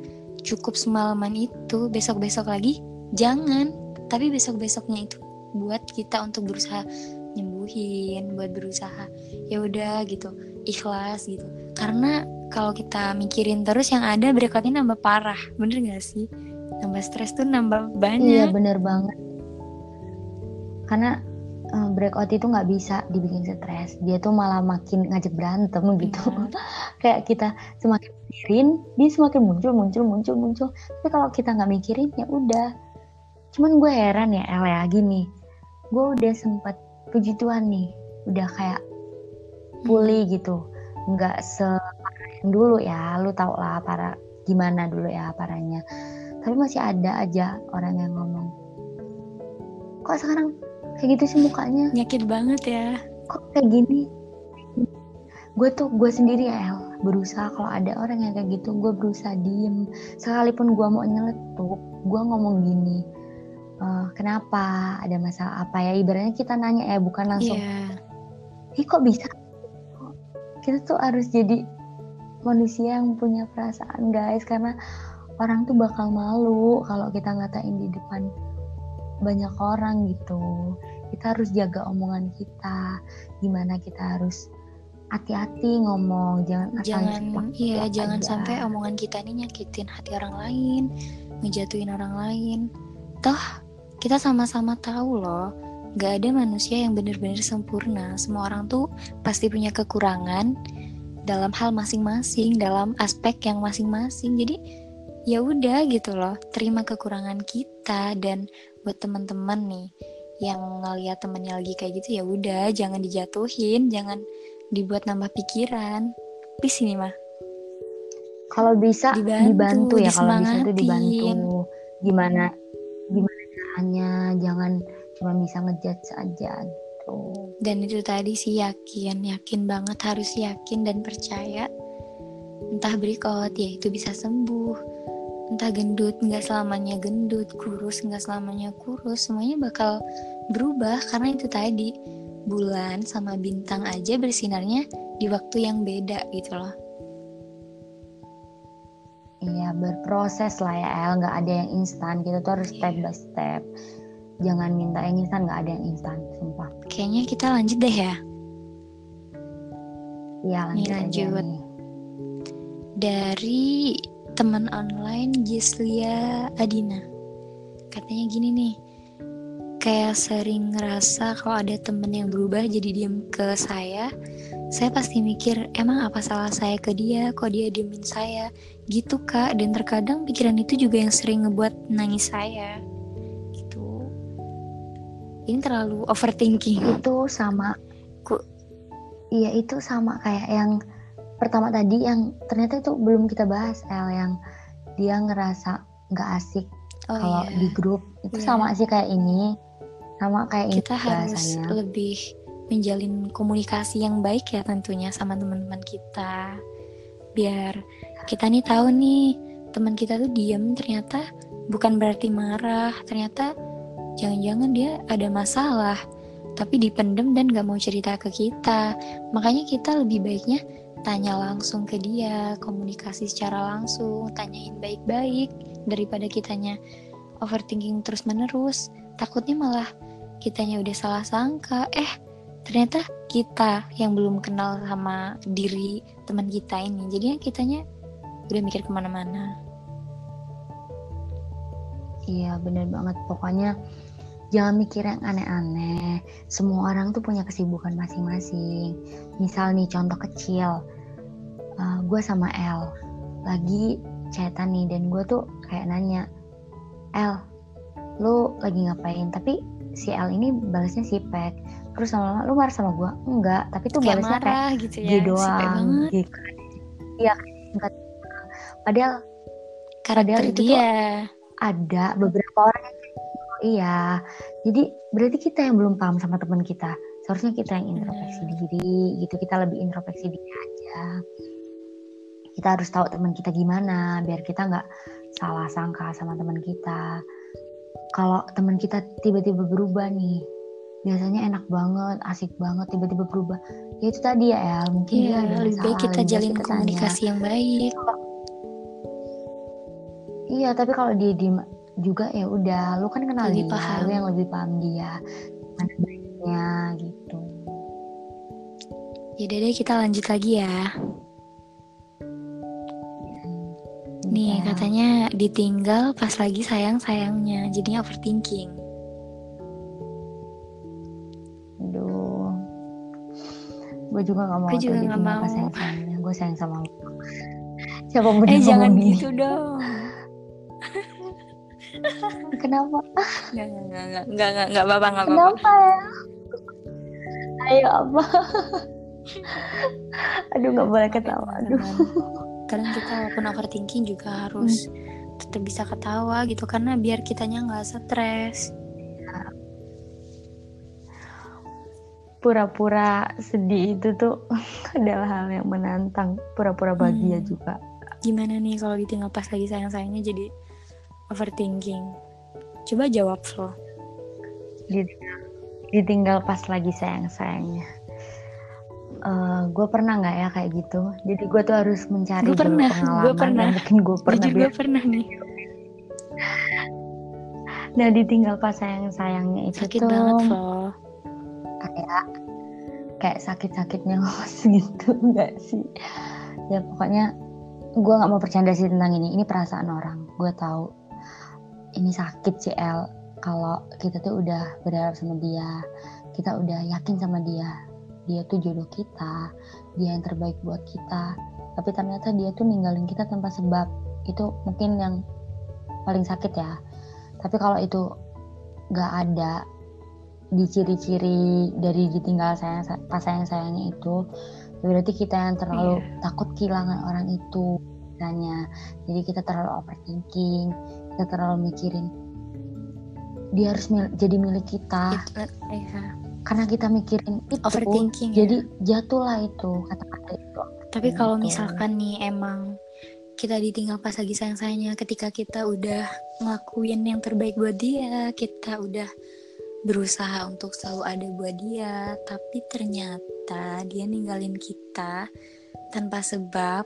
Cukup semalaman itu besok-besok lagi jangan tapi besok-besoknya itu buat kita untuk berusaha nyembuhin buat berusaha ya udah gitu ikhlas gitu. Karena kalau kita mikirin terus yang ada berikutnya nambah parah. Bener gak sih? Nambah stres tuh nambah banyak. Iya bener banget. Karena uh, breakout itu nggak bisa dibikin stres. Dia tuh malah makin ngajak berantem gitu. Hmm. kayak kita semakin mikirin dia semakin muncul muncul muncul muncul. Tapi kalau kita nggak mikirin ya udah cuman gue heran ya El ya gini. Gue udah sempat puji Tuhan nih udah kayak pulih hmm. gitu. Nggak se yang dulu ya lu tau lah para gimana dulu ya parahnya. Tapi masih ada aja orang yang ngomong kok sekarang kayak gitu sih mukanya? Nyakit banget ya. Kok kayak gini? Gue tuh gue sendiri ya El berusaha kalau ada orang yang kayak gitu gue berusaha diem. Sekalipun gue mau nyeletuk gue ngomong gini e, kenapa? Ada masalah apa ya? Ibaratnya kita nanya ya bukan langsung yeah. Ih kok bisa? Kita tuh harus jadi manusia yang punya perasaan guys. Karena orang tuh bakal malu kalau kita ngatain di depan banyak orang gitu. Kita harus jaga omongan kita. Gimana kita harus hati-hati ngomong. Jangan jangan iya jangan aja. sampai omongan kita ini nyakitin hati orang lain ngejatuhin orang lain. Toh kita sama-sama tahu loh gak ada manusia yang benar-benar sempurna. Semua orang tuh pasti punya kekurangan dalam hal masing-masing dalam aspek yang masing-masing. Jadi ya udah gitu loh terima kekurangan kita. Dan buat teman-teman nih yang ngeliat temennya lagi kayak gitu ya udah jangan dijatuhin jangan dibuat nambah pikiran. Please ini mah. Kalau bisa Dibantu, dibantu ya kalau bisa tuh dibantu. Gimana gimana caranya jangan cuma bisa ngejudge aja gitu Dan itu tadi sih yakin, yakin banget harus yakin dan percaya. Entah berikut ya itu bisa sembuh. Entah gendut nggak selamanya gendut, kurus nggak selamanya kurus, semuanya bakal berubah karena itu tadi bulan sama bintang aja bersinarnya di waktu yang beda gitu loh. Iya berproses lah ya El, nggak ada yang instan. Kita tuh harus step Iya. by step. Jangan minta yang instan, nggak ada yang instan, sumpah. Kayaknya kita lanjut deh ya. Iya lanjut, aja lanjut. nih. Dari teman online Gislia Adina. Katanya gini nih, kayak sering ngerasa kalau ada temen yang berubah jadi diem ke saya, saya pasti mikir emang apa salah saya ke dia, kok dia diemin saya, gitu kak. Dan terkadang pikiran itu juga yang sering ngebuat nangis saya, gitu. Ini terlalu overthinking. Itu sama, Ku- iya itu sama kayak yang pertama tadi yang ternyata itu belum kita bahas El yang dia ngerasa nggak asik Oh kalau iya. di grup itu Iya. sama sih kayak ini, sama kayak ini kita harus bahasanya. lebih menjalin komunikasi yang baik ya tentunya sama teman-teman kita. Biar kita nih tahu nih teman kita tuh diem ternyata bukan berarti marah. Ternyata jangan-jangan dia ada masalah tapi dipendem dan gak mau cerita ke kita. Makanya kita lebih baiknya tanya langsung ke dia komunikasi secara langsung tanyain baik-baik daripada kitanya overthinking terus menerus takutnya malah kitanya udah salah sangka. Eh ternyata kita yang belum kenal sama diri teman kita ini jadinya kitanya udah mikir ke mana-mana. Iya bener banget. Pokoknya jangan mikir yang aneh-aneh. Semua orang tuh punya kesibukan masing-masing. Misal nih contoh kecil. Gue sama El lagi chatan nih dan gue tuh kayak nanya El lu lagi ngapain? Tapi si El ini balasnya sipek terus lama-lama lu marah sama gue enggak tapi tuh kayak balasnya kayak marah gitu ya doang gitu. Iya, singkat. Padahal karakter Padahal itu tuh- dia ada beberapa orang yang kayak gitu. iya. Jadi berarti kita yang belum paham sama teman kita. Seharusnya kita yang introspeksi diri, gitu. Kita lebih introspeksi diri aja. Kita harus tahu teman kita gimana, biar kita nggak salah sangka sama teman kita. Kalau teman kita tiba-tiba berubah nih, biasanya enak banget, asik banget, tiba-tiba berubah. Ya itu tadi ya, El. Mungkin dia ada lebih baik kita jalin kita tanya. komunikasi yang baik Iya, tapi kalau dia diem juga ya udah, lu kan kenal Lebih dia, paham. lu yang lebih paham dia, mana baiknya gitu. ya deh kita lanjut lagi ya nih Ya, katanya ditinggal pas lagi sayang-sayangnya jadinya overthinking gue juga gak mau Gue juga nggak ditinggal pas mau. sayang sayangnya, gue sayang sama lu. Siapa pun eh jangan ngomong ini. gitu dong Kenapa? Nggak, nggak, nggak, nggak, nggak, nggak, nggak apa-apa, nggak apa-apa. Kenapa ya? Ayo apa? Aduh gak boleh ketawa. Aduh. Kadang kita walaupun overthinking juga harus tetap bisa ketawa gitu karena biar kitanya nggak stres. Pura-pura sedih itu tuh adalah hal yang menantang. Pura-pura bahagia Hmm. juga. Gimana nih kalau ditinggal pas lagi sayang-sayangnya jadi overthinking? Coba jawab Flo. ditinggal, ditinggal pas lagi sayang-sayangnya. gue pernah nggak ya kayak gitu? Jadi gue tuh harus mencari dulu pernah, pengalaman gue pernah. mungkin gue pernah Jujur gue pernah nih. Nah ditinggal pas sayang-sayangnya itu Sakit tuh banget Flo. Kayak kayak sakit-sakitnya ngos gitu nggak sih? Ya pokoknya gue nggak mau bercanda sih tentang ini. Ini perasaan orang. Gue tahu ini sakit El. Kalau kita tuh udah berharap sama dia, kita udah yakin sama dia, dia tuh jodoh kita, dia yang terbaik buat kita. Tapi ternyata dia tuh ninggalin kita tanpa sebab. Itu mungkin yang paling sakit ya. Tapi kalau itu nggak ada di ciri-ciri dari ditinggal sayang pas sayang sayangnya itu berarti kita yang terlalu takut kehilangan orang itu kitanya jadi kita terlalu overthinking kita terlalu mikirin dia harus mil jadi milik kita. It, ya. karena kita mikirin itu overthinking jadi ya. jatuhlah itu kata-kata itu. Tapi kalau misalkan nih emang kita ditinggal pas lagi sayang-sayangnya ketika kita udah ngelakuin yang terbaik buat dia kita udah berusaha untuk selalu ada buat dia tapi ternyata dia ninggalin kita tanpa sebab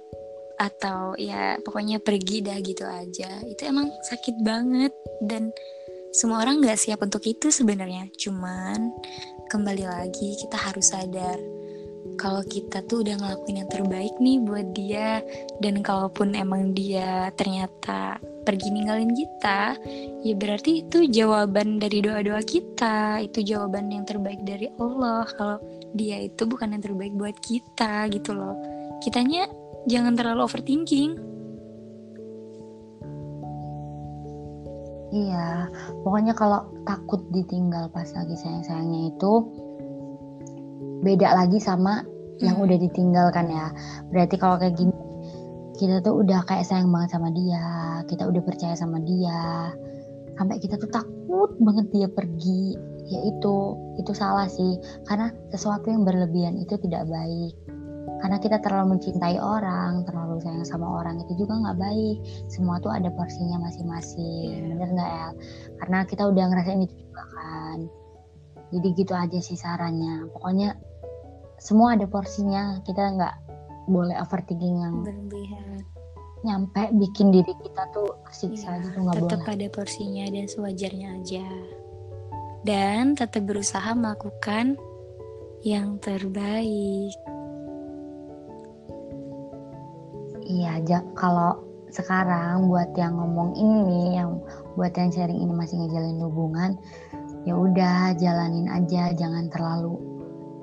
atau ya pokoknya pergi dah gitu aja. Itu emang sakit banget dan semua orang nggak siap untuk itu sebenarnya. Cuman kembali lagi kita harus sadar kalau kita tuh udah ngelakuin yang terbaik nih buat dia. Dan kalaupun emang dia ternyata pergi ninggalin kita ya berarti itu jawaban dari doa-doa kita. Itu jawaban yang terbaik dari Allah. Kalau dia itu bukan yang terbaik buat kita gitu loh. Kitanya jangan terlalu overthinking. Iya pokoknya kalau takut ditinggal pas lagi sayang-sayangnya itu beda lagi sama yang hmm. udah ditinggalkan ya. Berarti kalau kayak gini kita tuh udah kayak sayang banget sama dia, kita udah percaya sama dia. Sampai kita tuh takut banget dia pergi. Ya itu, itu salah sih. Karena sesuatu yang berlebihan itu tidak baik. Karena kita terlalu mencintai orang, terlalu sayang sama orang itu juga nggak baik. Semua tuh ada porsinya masing-masing, yeah. bener nggak El? Karena kita udah ngerasain itu juga kan. Jadi gitu aja sih sarannya. Pokoknya semua ada porsinya kita nggak boleh overthinking yang berlebihan. nyampe bikin diri kita tuh siksa ya, gitu nggak boleh. tetap ada porsinya dan sewajarnya aja. Dan tetap berusaha melakukan yang terbaik. Iya kalau sekarang buat yang ngomong ini yang buat yang sharing ini masih ngejalin hubungan ya udah jalanin aja jangan terlalu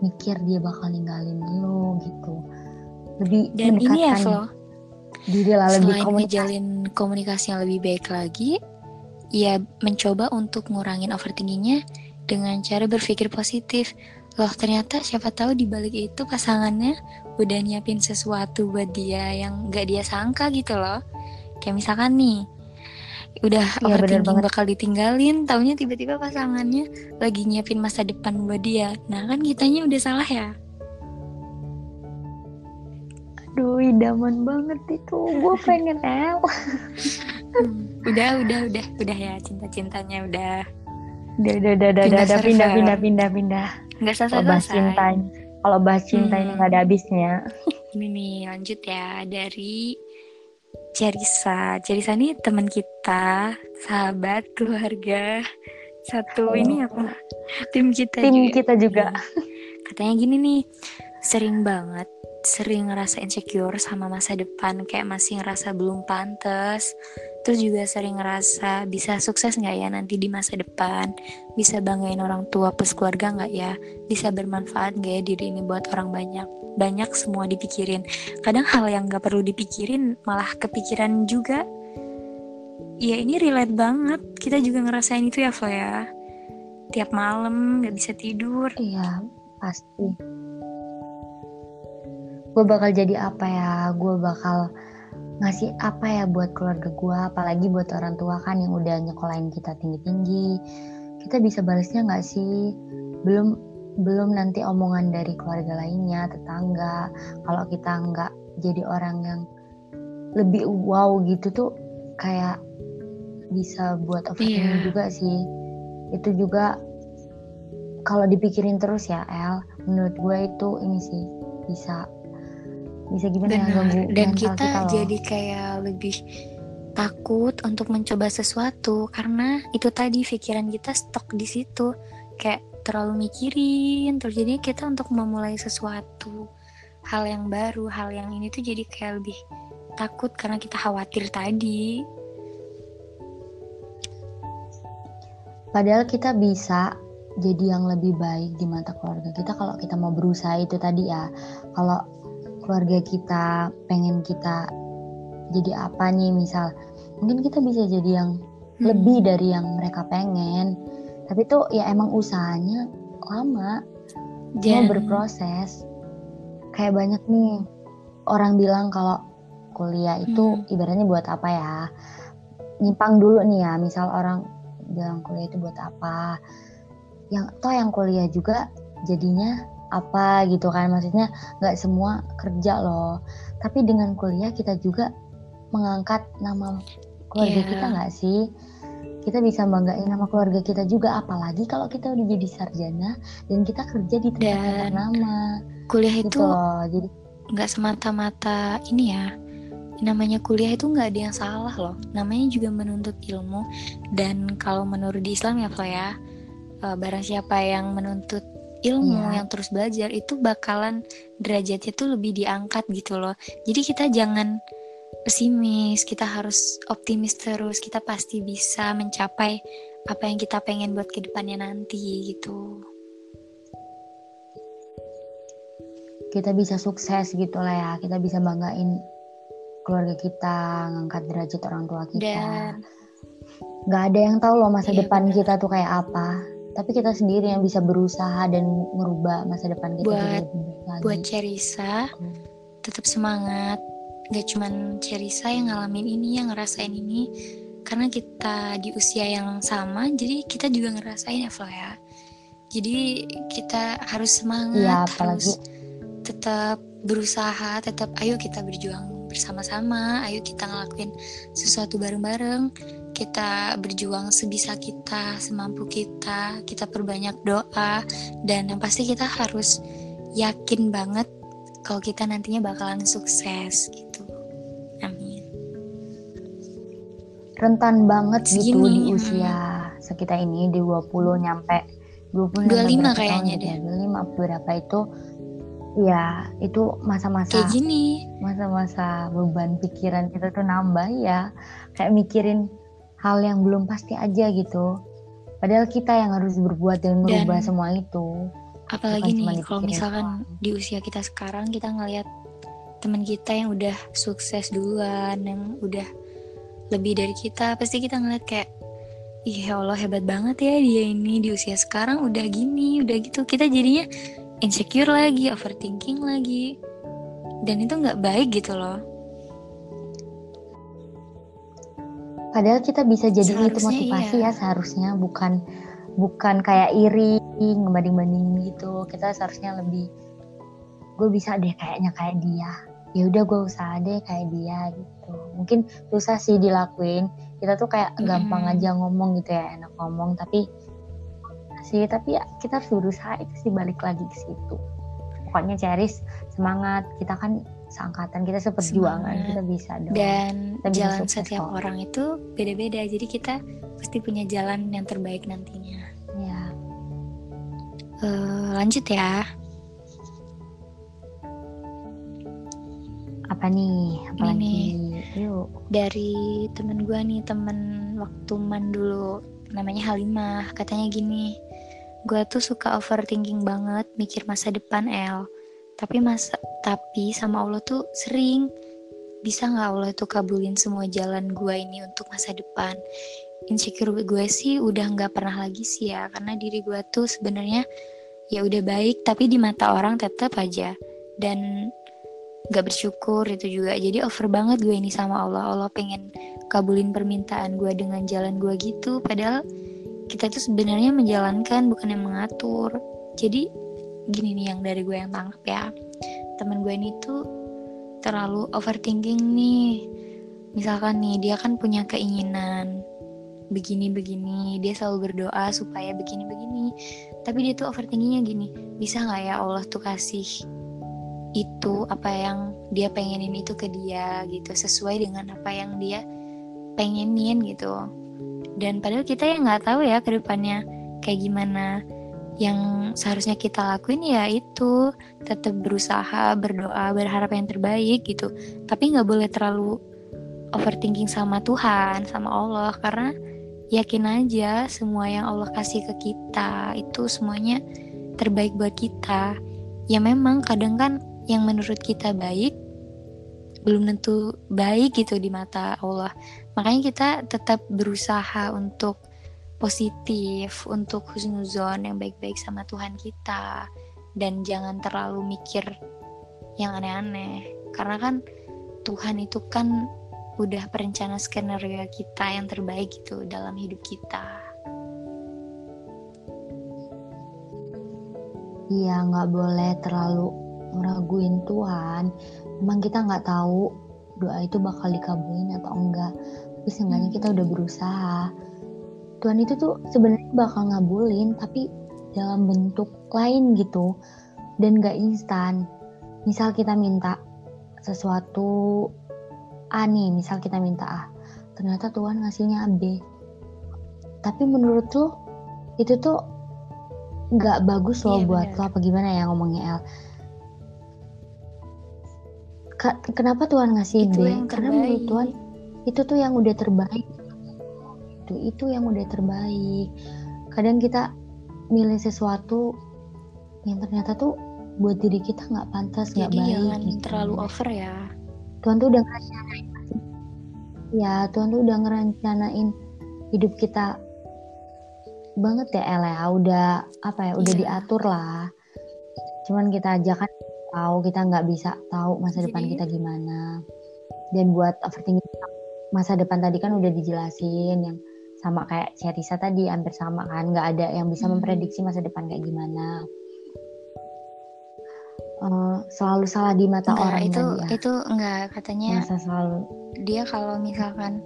mikir dia bakal ninggalin lo gitu. Lebih dan ini ya Flo. diri lah lebih selain komunikasi. ngejalin komunikasi yang lebih baik lagi ya mencoba untuk ngurangin overthinkingnya dengan cara berpikir positif. Loh ternyata siapa tahu di balik itu pasangannya udah nyiapin sesuatu buat dia yang gak dia sangka gitu loh. Kayak misalkan nih udah ya, overthinking bakal ditinggalin. Taunya tiba-tiba pasangannya lagi nyiapin masa depan buat dia. Nah kan kitanya udah salah ya? Aduh idaman banget itu. Gue pengen el hmm, udah udah udah. Udah ya cinta cintanya udah udah udah udah udah. udah pindah pindah pindah pindah. Nggak selesai kalau bahas cinta kalau bahas cinta hmm. ini nggak ada habisnya. Ini nih lanjut ya. Dari Cerisa. Cerisa ini teman kita, sahabat, keluarga. Satu oh. ini apa? Tim kita Tim juga. kita juga. Katanya gini nih, sering banget sering ngerasa insecure sama masa depan kayak masih ngerasa belum pantas. Terus juga sering ngerasa bisa sukses nggak ya nanti di masa depan? Bisa banggain orang tua plus keluarga nggak ya? Bisa bermanfaat nggak ya diri ini buat orang banyak? Banyak semua dipikirin. Kadang hal yang nggak perlu dipikirin malah kepikiran juga. Ya ini relate banget. Kita juga ngerasain itu ya Flo ya. Tiap malam nggak bisa tidur. Iya pasti gue bakal jadi apa ya? Gue bakal ngasih apa ya buat keluarga gue apalagi buat orang tua kan yang udah nyekolahin kita tinggi-tinggi. Kita bisa balasnya nggak sih? Belum belum nanti omongan dari keluarga lainnya tetangga. Kalau kita nggak jadi orang yang lebih wow gitu tuh kayak bisa buat overthinking yeah. juga sih. Itu juga kalau dipikirin terus ya El menurut gue itu ini sih bisa bisa gimana ya ganggu dan kita, kita jadi kayak lebih takut untuk mencoba sesuatu karena itu tadi pikiran kita stok di situ. Kayak terlalu mikirin terus jadi kita untuk memulai sesuatu hal yang baru hal yang ini tuh jadi kayak lebih takut karena kita khawatir tadi. Padahal kita bisa jadi yang lebih baik di mata keluarga kita kalau kita mau berusaha itu tadi ya. Kalau keluarga kita pengen kita jadi apa nih misal mungkin kita bisa jadi yang hmm. lebih dari yang mereka pengen. Tapi tuh ya emang usahanya lama. Dia berproses. Kayak banyak nih orang bilang kalau kuliah itu hmm. ibaratnya buat apa ya? Nyimpang dulu nih ya misal orang bilang kuliah itu buat apa. Yang toh yang kuliah juga jadinya apa gitu kan. Maksudnya nggak semua kerja loh. Tapi dengan kuliah kita juga mengangkat nama keluarga yeah. kita nggak sih? Kita bisa banggain nama keluarga kita juga apalagi kalau kita udah jadi sarjana dan kita kerja di tempat ternama. kuliah gitu itu loh. Jadi nggak semata-mata ini ya namanya kuliah itu nggak ada yang salah loh. Namanya juga menuntut ilmu. Dan kalau menurut di Islam ya Fla ya uh, barang siapa yang menuntut ilmu yeah. yang terus belajar itu bakalan derajatnya tuh lebih diangkat gitu loh jadi kita jangan pesimis kita harus optimis terus kita pasti bisa mencapai apa yang kita pengen buat ke depannya nanti gitu kita bisa sukses gitu lah ya kita bisa banggain keluarga kita ngangkat derajat orang tua kita Dan... nggak ada yang tahu loh masa iya, depan bener. kita tuh kayak apa tapi kita sendiri yang bisa berusaha dan merubah masa depan kita buat lagi. buat Cerisa hmm. tetap semangat gak cuman Cerisa yang ngalamin ini yang ngerasain ini karena kita di usia yang sama jadi kita juga ngerasain ya Flo ya jadi kita harus semangat ya, apalagi... harus tetap berusaha, tetap ayo kita berjuang bersama-sama, ayo kita ngelakuin sesuatu bareng-bareng, kita berjuang sebisa kita, semampu kita, kita perbanyak doa, dan yang pasti kita harus yakin banget kalau kita nantinya bakalan sukses gitu. Amin. Rentan banget Segini, gitu di usia hmm. sekitar ini di 20 nyampe 20 25 kayaknya deh. 25 berapa itu ya itu masa-masa kayak gini masa-masa beban pikiran kita tuh nambah ya kayak mikirin hal yang belum pasti aja gitu. Padahal kita yang harus berbuat dan merubah dan, semua itu. apalagi nih kalau misalkan di usia kita sekarang kita ngelihat teman kita yang udah sukses duluan yang udah lebih dari kita pasti kita ngeliat kayak Iya Allah hebat banget ya dia ini di usia sekarang udah gini udah gitu. Kita jadinya insecure lagi overthinking lagi. Dan itu nggak baik gitu loh padahal kita bisa jadi itu motivasi iya. ya seharusnya bukan bukan kayak iri ngebanding banding gitu. Kita seharusnya lebih gue bisa deh kayaknya kayak dia. Ya udah gue usaha deh kayak dia gitu. Mungkin susah sih dilakuin. Kita tuh kayak mm. gampang aja ngomong gitu ya enak ngomong. Tapi sih tapi ya kita harus berusaha itu sih balik lagi ke situ. Pokoknya Ceris semangat. Kita kan seangkatan kita seperjuangan kita bisa dong. Dan kita jalan setiap kok. orang itu beda-beda jadi kita pasti punya jalan yang terbaik nantinya. Ya uh, lanjut ya. Apa nih? Apa lagi? Yuk. dari temen gue nih temen waktu man dulu namanya Halimah. Katanya gini gue tuh suka overthinking banget mikir masa depan El tapi masa tapi sama Allah tuh sering. Bisa nggak Allah tuh kabulin semua jalan gue ini untuk masa depan? Insecure gue sih udah nggak pernah lagi sih ya karena diri gue tuh sebenarnya ya udah baik tapi di mata orang tetap aja. Dan nggak bersyukur itu juga. Jadi over banget gue ini sama Allah. Allah pengen kabulin permintaan gue dengan jalan gue gitu. Padahal kita itu sebenarnya menjalankan bukan yang mengatur. Jadi gini nih yang dari gue yang tangkap ya. Temen gue ini tuh terlalu overthinking nih. Misalkan nih dia kan punya keinginan begini-begini. Dia selalu berdoa supaya begini-begini. Tapi dia tuh overthinkingnya gini bisa nggak ya Allah tuh kasih itu apa yang dia pengenin itu ke dia gitu sesuai dengan apa yang dia pengenin gitu. Dan padahal kita yang nggak tahu ya ke depannya kayak gimana yang seharusnya kita lakuin ya itu tetap berusaha berdoa berharap yang terbaik gitu tapi nggak boleh terlalu overthinking sama Tuhan sama Allah karena yakin aja semua yang Allah kasih ke kita itu semuanya terbaik buat kita ya memang kadang kan yang menurut kita baik belum tentu baik gitu di mata Allah. Makanya kita tetap berusaha untuk positif, untuk husnuzon yang baik-baik sama Tuhan kita dan jangan terlalu mikir yang aneh-aneh. Karena kan Tuhan itu kan udah perencana skenario kita yang terbaik gitu dalam hidup kita. Iya, nggak boleh terlalu ngeraguin Tuhan. Emang kita nggak tahu doa itu bakal dikabulin atau enggak. Tapi seenggaknya kita udah berusaha. Tuhan itu tuh sebenarnya bakal ngabulin, tapi dalam bentuk lain gitu, dan gak instan. Misal kita minta sesuatu A nih, misal kita minta A, ternyata Tuhan ngasihnya B. Tapi menurut lo itu tuh nggak bagus loh iya, buat bener. lo apa gimana ya ngomongnya El? kenapa Tuhan ngasih itu B? Karena menurut Tuhan itu tuh yang udah terbaik. Itu itu yang udah terbaik. Kadang kita milih sesuatu yang ternyata tuh buat diri kita nggak pantas nggak baik. jangan gitu. terlalu over ya. Tuhan tuh udah ngerencanain ya Tuhan tuh udah ngerencanain hidup kita banget ya El ya udah apa ya udah yeah. diatur lah cuman kita aja kan tahu kita nggak bisa tahu masa Jadi, depan kita gimana dan buat overthinking masa depan tadi kan udah dijelasin yang sama kayak Cerisa tadi hampir sama kan. Nggak ada yang bisa hmm. memprediksi masa depan kayak gimana. Uh, selalu salah di mata enggak, orang itu ya. itu enggak katanya Masa selalu. dia kalau misalkan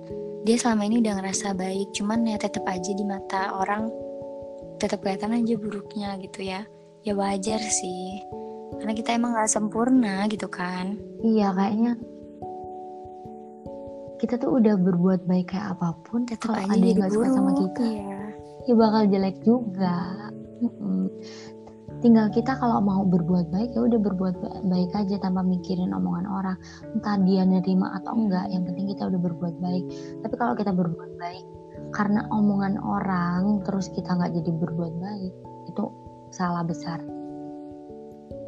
dia selama ini udah ngerasa baik cuman ya tetap aja di mata orang tetap kelihatan aja buruknya gitu ya. Ya wajar sih. Karena kita emang nggak sempurna gitu kan. Iya kayaknya kita tuh udah berbuat baik kayak apa pun tetap ada yang gak suka sama kita iya. ya bakal jelek juga. Mm -mm tinggal kita kalau mau berbuat baik ya udah berbuat baik aja tanpa mikirin omongan orang. Entah dia nerima atau enggak yang penting kita udah berbuat baik. Tapi kalau kita berbuat baik karena omongan orang terus kita nggak jadi berbuat baik itu salah besar.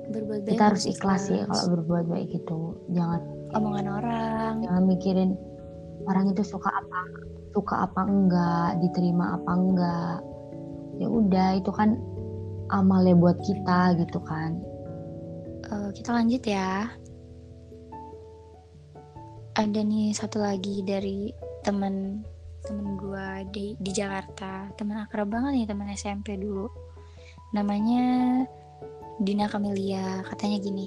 Berbuat baik kita harus ikhlas sih kalau berbuat baik itu. Jangan omongan orang. Jangan mikirin orang itu suka apa suka apa enggak diterima apa enggak ya udah itu kan amalnya buat kita gitu kan. Uh, kita lanjut ya. Ada nih satu lagi dari temen temen gue di, di Jakarta, teman akrab banget nih teman SMP dulu. Namanya Dina Kamelia, katanya gini,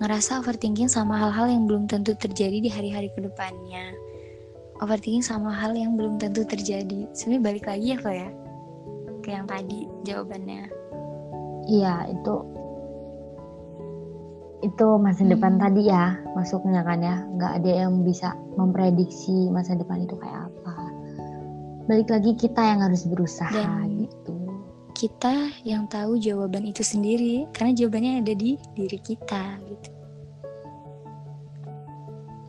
ngerasa overthinking sama hal-hal yang belum tentu terjadi di hari-hari ke depannya. Overthinking sama hal yang belum tentu terjadi. Sebenarnya balik lagi ya, kok ya, ke yang tadi jawabannya. Iya, itu itu masa hmm. depan tadi ya masuknya kan ya. Nggak ada yang bisa memprediksi masa depan itu kayak apa. Balik lagi kita yang harus berusaha Dan gitu. kita yang tahu jawaban itu sendiri karena jawabannya ada di diri kita gitu.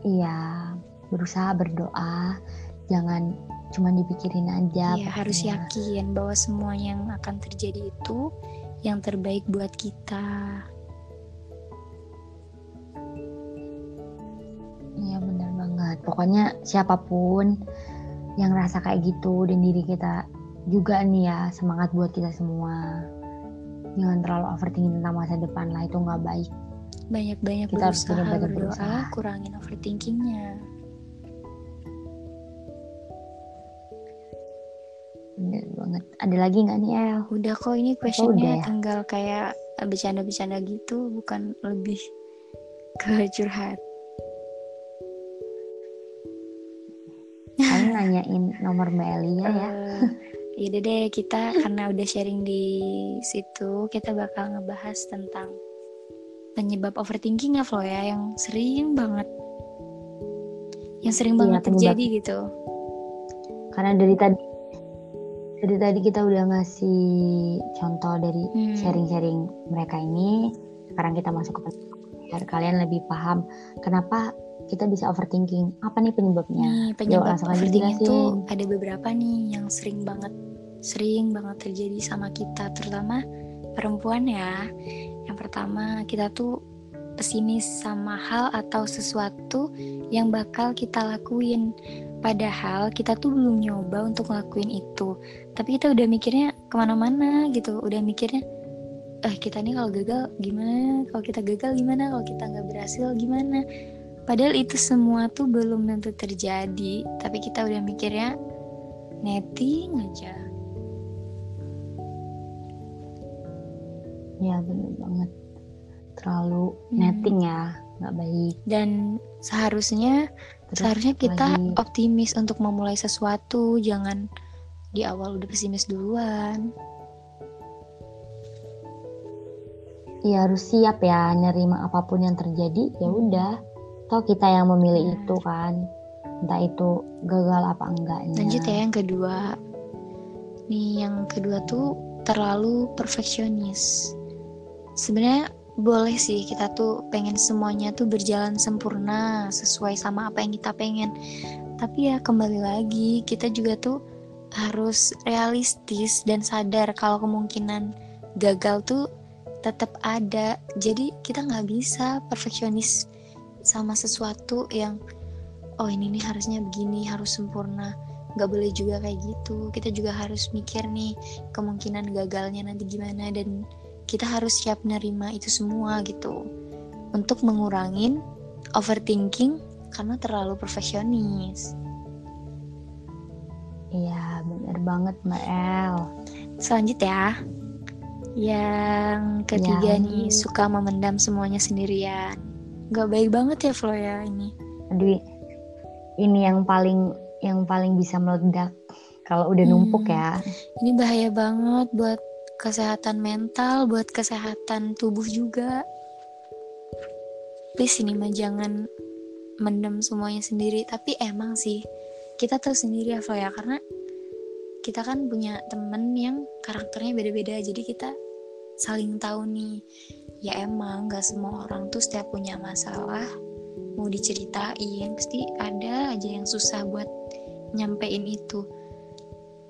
Iya berusaha berdoa jangan cuma dipikirin aja iya harus yakin bahwa semua yang akan terjadi itu yang terbaik buat kita. Iya benar banget. Pokoknya siapa pun yang rasa kayak gitu dan diri kita juga nih ya semangat buat kita semua. Jangan terlalu overthinking tentang masa depan lah itu nggak baik. Banyak-banyak kita berusaha, harus benar-benar berdoa, kurangin overthinkingnya. Bener banget. Ada lagi nggak nih El? Udah kok ini questionnya ya? tinggal kayak bercanda-bercanda gitu, bukan lebih ke curhat. Kamu nanyain nomor Mbak Elia ya? Uh, deh deh kita karena udah sharing di situ, kita bakal ngebahas tentang penyebab overthinking ya Flo ya, yang sering banget, yang sering iya, banget terjadi gitu. Karena dari tadi jadi tadi kita udah ngasih contoh dari hmm. sharing-sharing hmm. mereka ini. Sekarang kita masuk ke biar kalian lebih paham kenapa kita bisa overthinking. Apa nih penyebabnya? Nih, penyebab Yo, overthinking itu ada beberapa nih yang sering banget sering banget terjadi sama kita terutama perempuan ya. Yang pertama, kita tuh pesimis sama hal atau sesuatu yang bakal kita lakuin. Padahal kita tuh belum nyoba untuk ngelakuin itu. Tapi kita udah mikirnya ke mana-mana gitu. Udah mikirnya, eh kita nih kalau gagal gimana? Kalau kita gagal gimana? Kalau kita nggak berhasil gimana? padahal itu semua tuh belum tentu terjadi tapi kita udah mikirnya netting aja ya bener banget terlalu hmm. netting ya nggak baik dan seharusnya seharusnya kita lagi... optimis untuk memulai sesuatu jangan di awal udah pesimis duluan. Iya harus siap ya nerima apa pun yang terjadi ya hmm. udah. Toh kita yang memilih hmm. itu kan entah itu gagal apa enggaknya. Lanjut ya yang kedua. Nih yang kedua tuh terlalu perfeksionis. Sebenarnya boleh sih kita tuh pengen semuanya tuh berjalan sempurna sesuai sama apa yang kita pengen. Tapi ya kembali lagi kita juga tuh harus realistis dan sadar kalau kemungkinan gagal tuh tetap ada. Jadi kita nggak bisa perfeksionis sama sesuatu yang oh ini nih harusnya begini harus sempurna. Nggak boleh juga kayak gitu. Kita juga harus mikir nih kemungkinan gagalnya nanti gimana dan kita harus siap nerima itu semua gitu untuk mengurangin overthinking karena terlalu perfeksionis. Iya, bener banget Mbak El. Selanjutnya, yang ketiga ya. nih suka memendam semuanya sendirian. Gak baik banget ya Flo ya ini. Aduh, ini yang paling yang paling bisa meledak kalau udah numpuk hmm, ya. Ini bahaya banget buat kesehatan mental, buat kesehatan tubuh juga. Please ini mah jangan mendem semuanya sendiri. Tapi emang sih kita tahu sendiri ya Flo ya karena kita kan punya temen yang karakternya beda-beda jadi kita saling tahu nih ya emang gak semua orang tuh setiap punya masalah mau diceritain pasti ada aja yang susah buat nyampein itu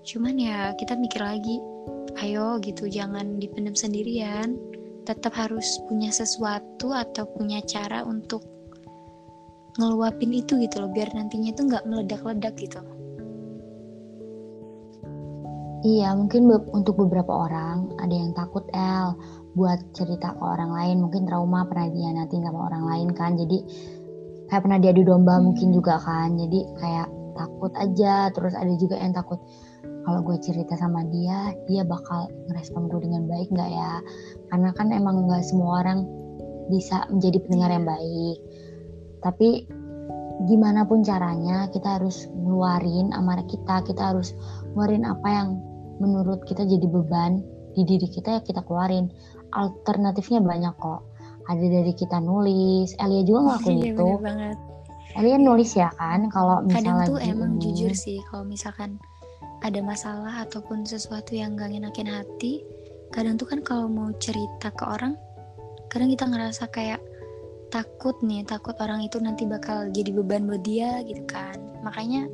cuman ya kita mikir lagi ayo gitu jangan dipendam sendirian tetap harus punya sesuatu atau punya cara untuk ngeluapin itu gitu loh biar nantinya itu nggak meledak-ledak gitu Iya, mungkin be untuk beberapa orang ada yang takut El buat cerita ke orang lain, mungkin trauma pernah dihianatin sama orang lain kan. Jadi kayak pernah diadu domba hmm. mungkin juga kan. Jadi kayak takut aja, terus ada juga yang takut kalau gue cerita sama dia dia bakal ngerespon gue dengan baik nggak ya? Karena kan emang nggak semua orang bisa menjadi pendengar yang baik. Tapi gimana pun caranya kita harus ngeluarin amarah kita. Kita harus ngeluarin apa yang menurut kita jadi beban di diri kita ya kita keluarin. Alternatifnya banyak kok. Ada dari kita nulis. Elia juga ngelakuin iya, itu. Elia nulis ya kan kalau misalnya kadang tuh emang ini, jujur sih kalau misalkan ada masalah ataupun sesuatu yang gak ngenakin hati kadang tuh kan kalau mau cerita ke orang kadang kita ngerasa kayak takut nih takut orang itu nanti bakal jadi beban buat dia gitu kan. Makanya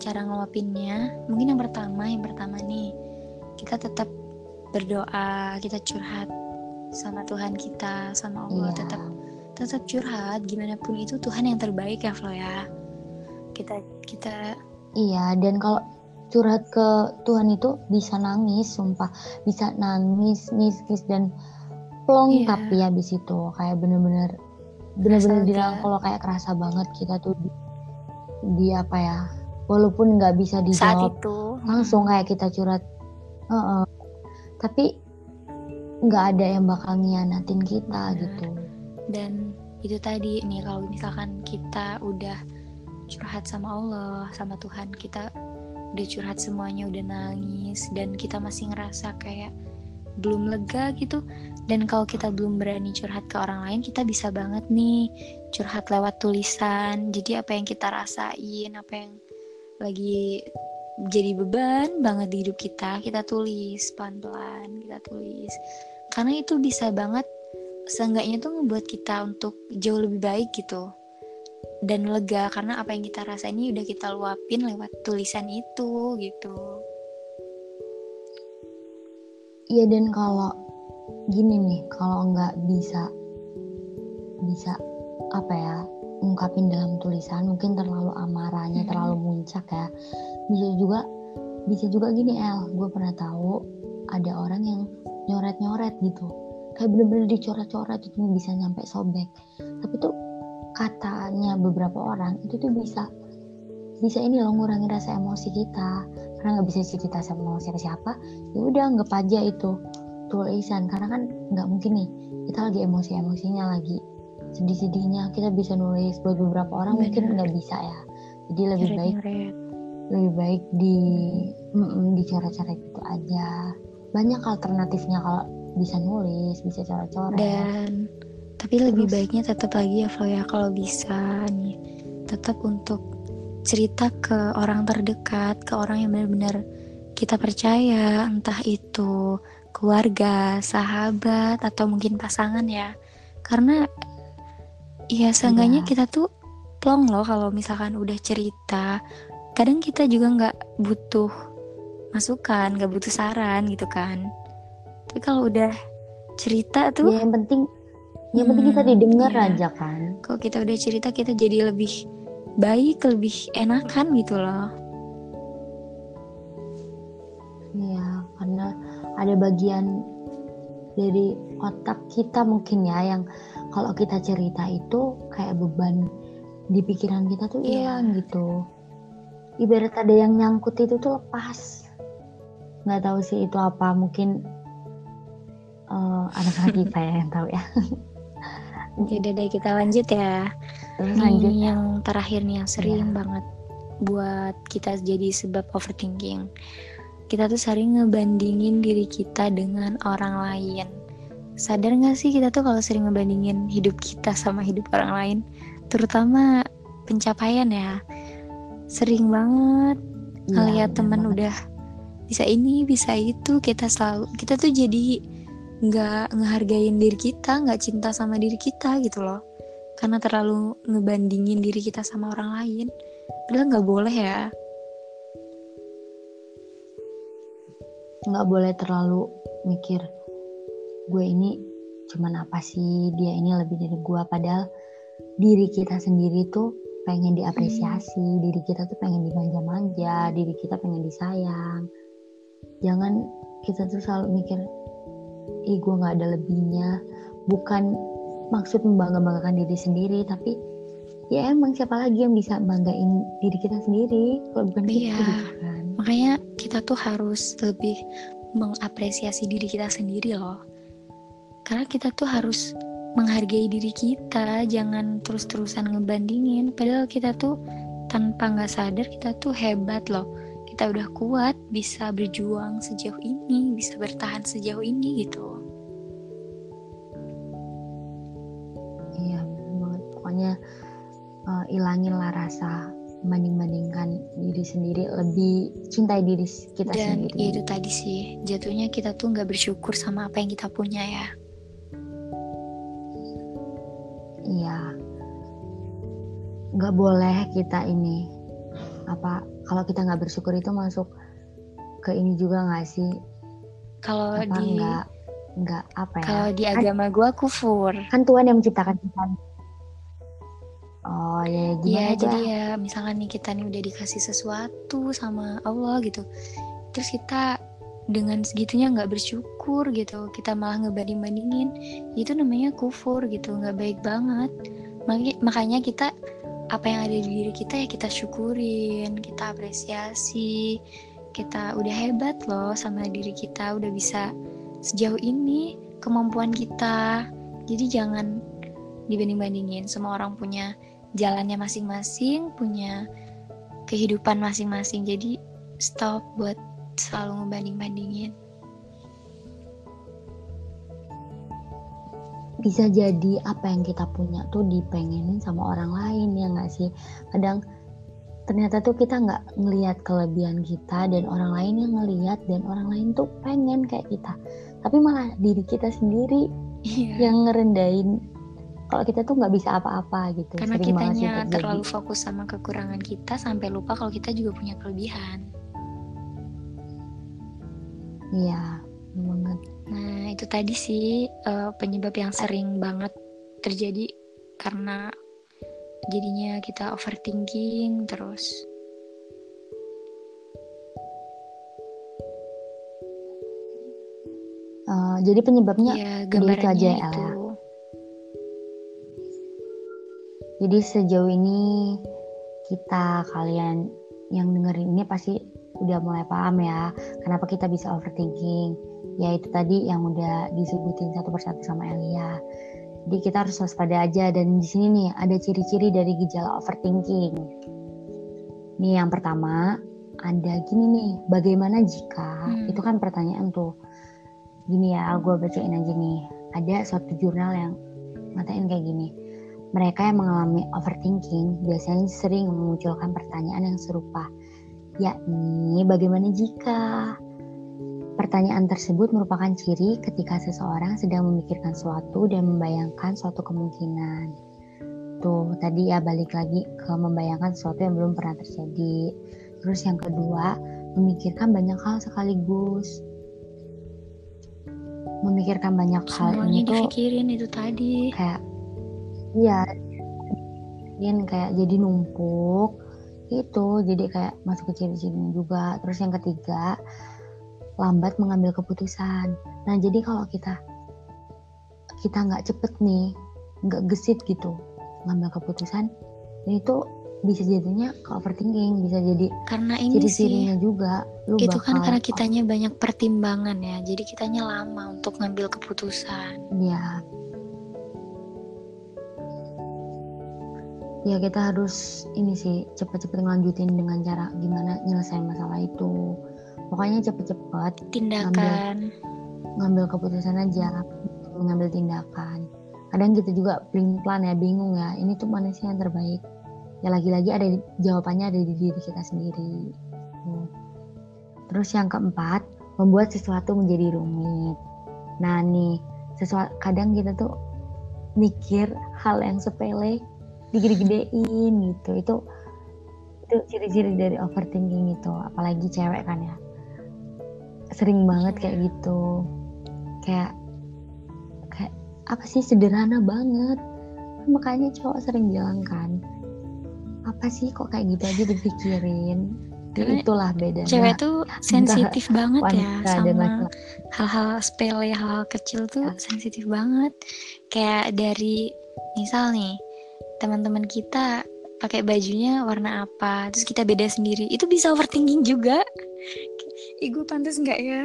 cara ngeluapinnya mungkin yang pertama yang pertama nih kita tetap berdoa kita curhat sama Tuhan kita sama Allah iya. tetap tetap curhat. Gimana pun itu Tuhan yang terbaik ya Flo ya. Kita kita iya dan kalau curhat ke Tuhan itu bisa nangis sumpah bisa nangis nangis dan plong yeah. tapi habis itu kayak bener-bener bener-bener bilang kalau kayak kerasa banget kita tuh di, di apa ya walaupun nggak bisa dijawab Saat itu. langsung kayak kita curhat uh -uh. tapi nggak ada yang bakal ngianatin kita gitu dan itu tadi nih kalau misalkan kita udah curhat sama Allah sama Tuhan kita udah curhat semuanya udah nangis dan kita masih ngerasa kayak belum lega gitu. Dan kalau kita belum berani curhat ke orang lain kita bisa banget nih curhat lewat tulisan. Jadi apa yang kita rasain apa yang lagi jadi beban banget di hidup kita kita tulis pelan-pelan kita tulis. Karena itu bisa banget seenggaknya tuh ngebuat kita untuk jauh lebih baik gitu dan lega karena apa yang kita rasa ini udah kita luapin lewat tulisan itu gitu. Iya dan kalau gini nih kalau nggak bisa bisa apa ya ungkapin dalam tulisan mungkin terlalu amarahnya hmm. terlalu muncak ya bisa juga bisa juga gini El gue pernah tahu ada orang yang nyoret nyoret gitu kayak bener-bener dicoret-coret itu bisa nyampe sobek tapi tuh katanya beberapa orang itu tuh bisa bisa ini loh ngurangi rasa emosi kita. Karena nggak bisa cerita sama siapa siapa ya udah anggap aja itu tulisan karena kan nggak mungkin nih kita lagi emosi emosinya lagi sedih sedihnya kita bisa nulis buat beberapa orang Bener. mungkin nggak bisa ya. Jadi lebih baik lebih baik di mm -mm, di cara-cara itu aja. Banyak alternatifnya kalau bisa nulis bisa cara-cara dan tapi Terus, lebih baiknya tetap lagi ya Flo ya kalau bisa nih tetap untuk cerita ke orang terdekat, ke orang yang benar-benar kita percaya, entah itu keluarga, sahabat, atau mungkin pasangan ya. Karena ya seenggaknya ya. kita tuh plong loh kalau misalkan udah cerita. Kadang kita juga nggak butuh masukan, nggak butuh saran gitu kan. Tapi kalau udah cerita tuh, ya, yang penting, yang hmm, penting kita hmm, didengar ya. aja kan. Kalau kita udah cerita, kita jadi lebih baik lebih enakan gitu loh Iya, karena ada bagian dari otak kita mungkin ya yang kalau kita cerita itu kayak beban di pikiran kita tuh iya. hilang yeah. gitu. Ibarat ada yang nyangkut itu tuh lepas. Nggak tahu sih itu apa, mungkin uh, anak-anak kita ya yang tahu ya. Jadi deh kita lanjut ya. Lanjut. yang terakhir nih yang sering ya. banget buat kita jadi sebab overthinking. Kita tuh sering ngebandingin diri kita dengan orang lain. Sadar gak sih kita tuh kalau sering ngebandingin hidup kita sama hidup orang lain, terutama pencapaian ya. Sering banget ya, ngeliat temen banget. udah bisa ini, bisa itu, kita selalu kita tuh jadi nggak ngehargain diri kita, nggak cinta sama diri kita gitu loh. Karena terlalu ngebandingin diri kita sama orang lain. Padahal nggak boleh ya. Nggak boleh terlalu mikir gue ini cuman apa sih? Dia ini lebih dari gue padahal diri kita sendiri tuh pengen diapresiasi hmm. diri kita tuh pengen dimanja-manja diri kita pengen disayang. Jangan kita tuh selalu mikir ih gue nggak ada lebihnya. Bukan maksud membangga-banggakan diri sendiri tapi ya emang siapa lagi yang bisa banggain diri kita sendiri? Kalau bukan iya. kita gitu kan. Makanya kita tuh harus lebih mengapresiasi diri kita sendiri loh. Karena kita tuh harus menghargai diri kita jangan terus-terusan ngebandingin. Padahal kita tuh tanpa nggak sadar kita tuh hebat loh kita udah kuat bisa berjuang sejauh ini bisa bertahan sejauh ini gitu. Pokoknya uh, ilanginlah rasa banding-bandingkan diri sendiri lebih cintai diri kita dan sendiri. itu tadi sih jatuhnya kita tuh nggak bersyukur sama apa yang kita punya ya. Iya. Nggak boleh kita ini apa kalau kita nggak bersyukur itu masuk ke ini juga nggak sih? Kalau di nggak nggak apa ya? kalau di agama gue kufur. kan Tuhan yang menciptakan kita. Oh ya, gimana ya jadi ya misalkan nih kita nih udah dikasih sesuatu sama Allah gitu, terus kita dengan segitunya nggak bersyukur gitu, kita malah ngebanding bandingin, itu namanya kufur gitu, nggak baik banget. Makanya kita apa yang ada di diri kita ya kita syukurin, kita apresiasi, kita udah hebat loh sama diri kita, udah bisa sejauh ini kemampuan kita. Jadi jangan dibanding-bandingin, semua orang punya jalannya masing-masing, punya kehidupan masing-masing. Jadi stop buat selalu ngebanding-bandingin. Bisa jadi apa yang kita punya tuh dipengenin sama orang lain ya nggak sih? Kadang ternyata tuh kita nggak ngelihat kelebihan kita dan orang lain yang ngelihat dan orang lain tuh pengen kayak kita. Tapi malah diri kita sendiri yeah. yang ngerendahin kalau kita tuh nggak bisa apa-apa gitu karena Sering kitanya terlalu fokus sama kekurangan kita sampai lupa kalau kita juga punya kelebihan iya banget nah itu tadi sih uh, penyebab yang sering banget terjadi karena jadinya kita overthinking terus Uh, jadi penyebabnya ya, gambarannya itu, jadi Jadi sejauh ini kita kalian yang dengerin ini pasti udah mulai paham ya kenapa kita bisa overthinking. Ya itu tadi yang udah disebutin satu persatu sama Elia. Jadi kita harus waspada aja dan di sini nih ada ciri-ciri dari gejala overthinking. Nih yang pertama ada gini nih, bagaimana jika hmm. itu kan pertanyaan tuh. Gini ya, gue bacain aja nih. Ada suatu jurnal yang ngatain kayak gini mereka yang mengalami overthinking biasanya sering memunculkan pertanyaan yang serupa, yakni bagaimana jika pertanyaan tersebut merupakan ciri ketika seseorang sedang memikirkan suatu dan membayangkan suatu kemungkinan. Tuh, tadi ya balik lagi ke membayangkan sesuatu yang belum pernah terjadi. Terus yang kedua, memikirkan banyak hal sekaligus. Memikirkan banyak Semuanya hal itu dipikirin itu tadi. Kayak Iya, kayak jadi numpuk itu jadi kayak masuk ke ciri-cirinya juga terus yang ketiga lambat mengambil keputusan. Nah jadi kalau kita kita nggak cepet nih nggak gesit gitu ngambil keputusan itu bisa jadinya ke overthinking bisa jadi karena ini ciri-cirinya juga lu itu kan karena kitanya banyak pertimbangan ya. Jadi kitanya lama untuk ngambil keputusan. Ya ya kita harus ini sih cepet-cepet ngelanjutin dengan cara gimana nyelesain masalah itu pokoknya cepet-cepet tindakan. ngambil, ngambil keputusan aja mengambil tindakan. Kadang kita juga plan plan ya bingung ya. Ini tuh mana sih yang terbaik. Ya lagi-lagi ada jawabannya ada di diri kita sendiri. Terus yang keempat membuat sesuatu menjadi rumit. Nah nih sesuatu kadang kita tuh mikir hal yang sepele digede-gedein gitu. Itu itu ciri-ciri dari overthinking itu. Apalagi cewek kan ya sering banget kayak gitu. Kayak kayak apa sih sederhana banget. Makanya cowok sering bilang kan apa sih kok kayak gitu aja dipikirin? Ya, itulah bedanya cewek tuh sensitif banget ya sama hal-hal sepele hal-hal kecil tuh ya. sensitif banget. Kayak dari misal nih teman-teman kita pakai bajunya warna apa terus kita beda sendiri itu bisa overthinking juga ih gue pantas nggak ya?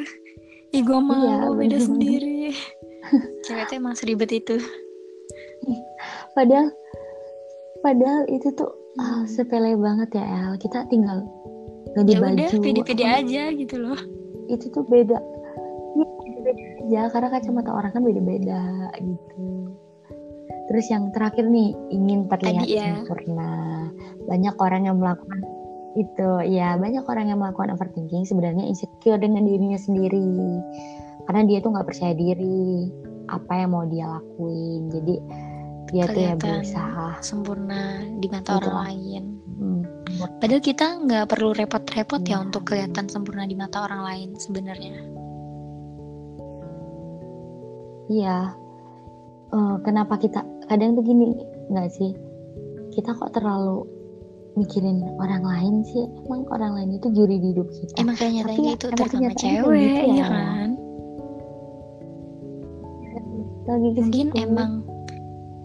Ih gue mau iya, beda bener. sendiri. Cewek tuh emang seribet itu. Padahal padahal itu tuh oh, sepele banget ya El. Kita tinggal ganti ya baju udah pede-pede aja gitu loh. Itu tuh beda. Ya, beda aja. Karena kacamata orang kan beda-beda gitu. Terus yang terakhir nih ingin terlihat Tadi, ya. sempurna. Banyak orang yang melakukan itu, ya banyak orang yang melakukan overthinking sebenarnya insecure dengan dirinya sendiri. Karena dia tuh nggak percaya diri apa yang mau dia lakuin. Jadi dia tuh ya berusaha sempurna di mata gitu. orang lain. Hmm. Padahal kita nggak perlu repot-repot ya. ya untuk kelihatan sempurna di mata orang lain sebenarnya. Iya, uh, kenapa kita kadang tuh gini nggak sih kita kok terlalu mikirin orang lain sih. Emang orang lain itu juri di hidup kita. Emang kayaknya Tapi itu terutama cewek gitu ya, ya kan? Lagi mungkin emang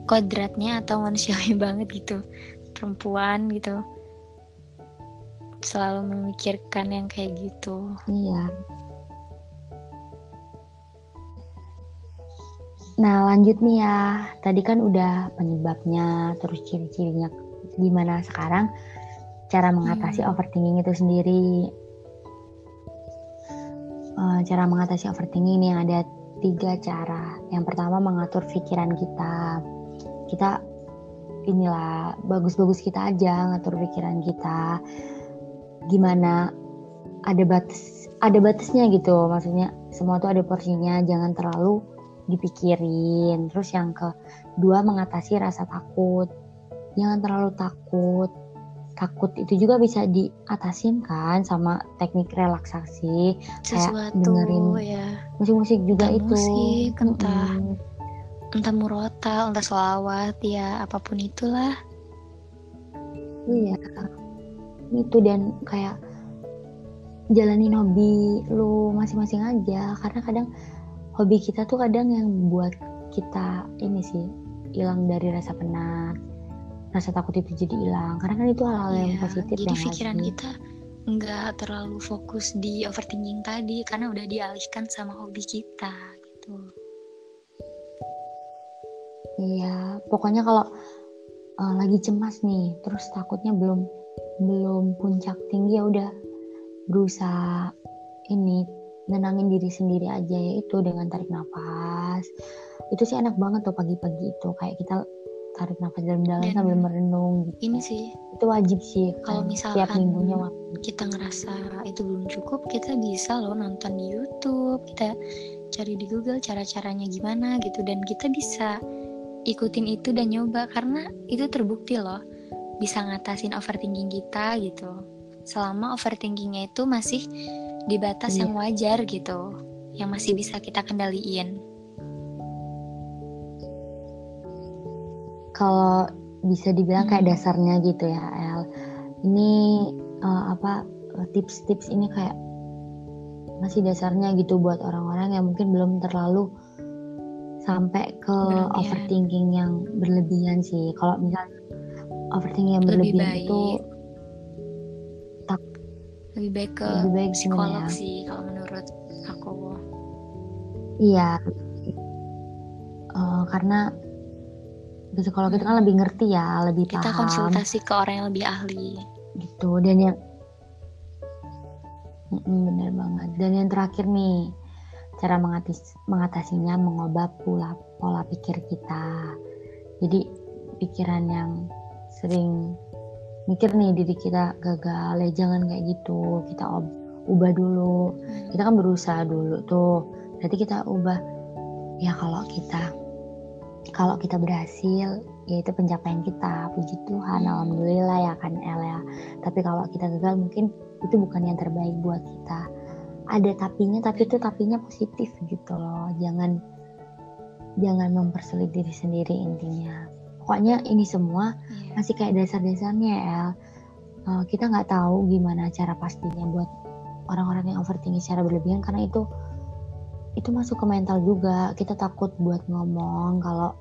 kodratnya atau manusiawi banget gitu. Perempuan gitu. Selalu memikirkan yang kayak gitu. Iya. Nah lanjut nih ya, tadi kan udah penyebabnya, terus ciri-cirinya gimana sekarang cara mengatasi hmm. overthinking itu sendiri. Uh, cara mengatasi overthinking ini ada tiga cara. Yang pertama mengatur pikiran kita. Kita inilah bagus-bagus kita aja ngatur pikiran kita. Gimana ada batas ada batasnya gitu. Maksudnya semua tuh ada porsinya, jangan terlalu dipikirin. Terus yang kedua mengatasi rasa takut. Jangan terlalu takut. Takut itu juga bisa diatasin kan sama teknik relaksasi Sesuatu, kayak dengerin ya. musik-musik juga entah itu. Musik, entah hmm. entah murotal, entah selawat ya apa pun itulah. Iya. Itu dan kayak jalanin hobi lu masing-masing aja karena kadang hobi kita tuh kadang yang buat kita ini sih hilang dari rasa penat rasa takut itu jadi hilang karena kan itu hal-hal yang Iya, positif jadi pikiran sih? kita nggak terlalu fokus di overthinking tadi karena udah dialihkan sama hobi kita gitu. Iya, pokoknya kalau uh, lagi cemas nih, terus takutnya belum belum puncak tinggi ya udah berusaha ini nenangin diri sendiri aja ya itu dengan tarik nafas. Itu sih enak banget tuh pagi-pagi itu kayak kita tarik nafas dalam-dalam sambil merenung gitu. Ini sih Itu wajib sih kalau kan misalkan minggunya wajib. kita ngerasa itu belum cukup, kita bisa loh nonton di YouTube, kita cari di Google cara-caranya gimana gitu dan kita bisa ikutin itu dan nyoba karena itu terbukti loh bisa ngatasin overthinking kita gitu. Selama overthinkingnya itu masih di batas Iya. yang wajar gitu, yang masih bisa kita kendaliin. Kalau bisa dibilang kayak Hmm. dasarnya gitu ya, El. Ini uh, apa tips-tips ini kayak masih dasarnya gitu buat orang-orang yang mungkin belum terlalu sampai ke Berlebihan. overthinking yang berlebihan sih. Kalau misalnya overthinking yang Lebih berlebihan itu baik lebih baik ke lebih baik psikolog ya? sih kalau menurut aku. Iya, Uh, karena psikolog itu kan lebih ngerti ya, lebih Hmm. Kita paham konsultasi ke orang yang lebih ahli. gitu. Dan yang bener banget. Dan yang terakhir nih, cara mengatis, mengatasinya mengubah pola pola pikir kita. Jadi pikiran yang sering mikir nih diri kita gagal, ya jangan kayak gitu. Kita ob- ubah dulu. Hmm. Kita kan berusaha dulu tuh. Berarti kita ubah. Ya kalau kita kalau kita berhasil, ya itu pencapaian kita. Puji Tuhan, alhamdulillah ya kan El ya. Tapi kalau kita gagal mungkin itu bukan yang terbaik buat kita. Ada tapinya, tapi itu tapinya positif gitu loh. Jangan jangan mempersulit diri sendiri intinya. Pokoknya ini semua Iya. masih kayak dasar-dasarnya ya, El. Eh, kita nggak tahu gimana cara pastinya buat orang-orang yang overthinking secara berlebihan karena itu itu masuk ke mental juga. Kita takut buat ngomong kalau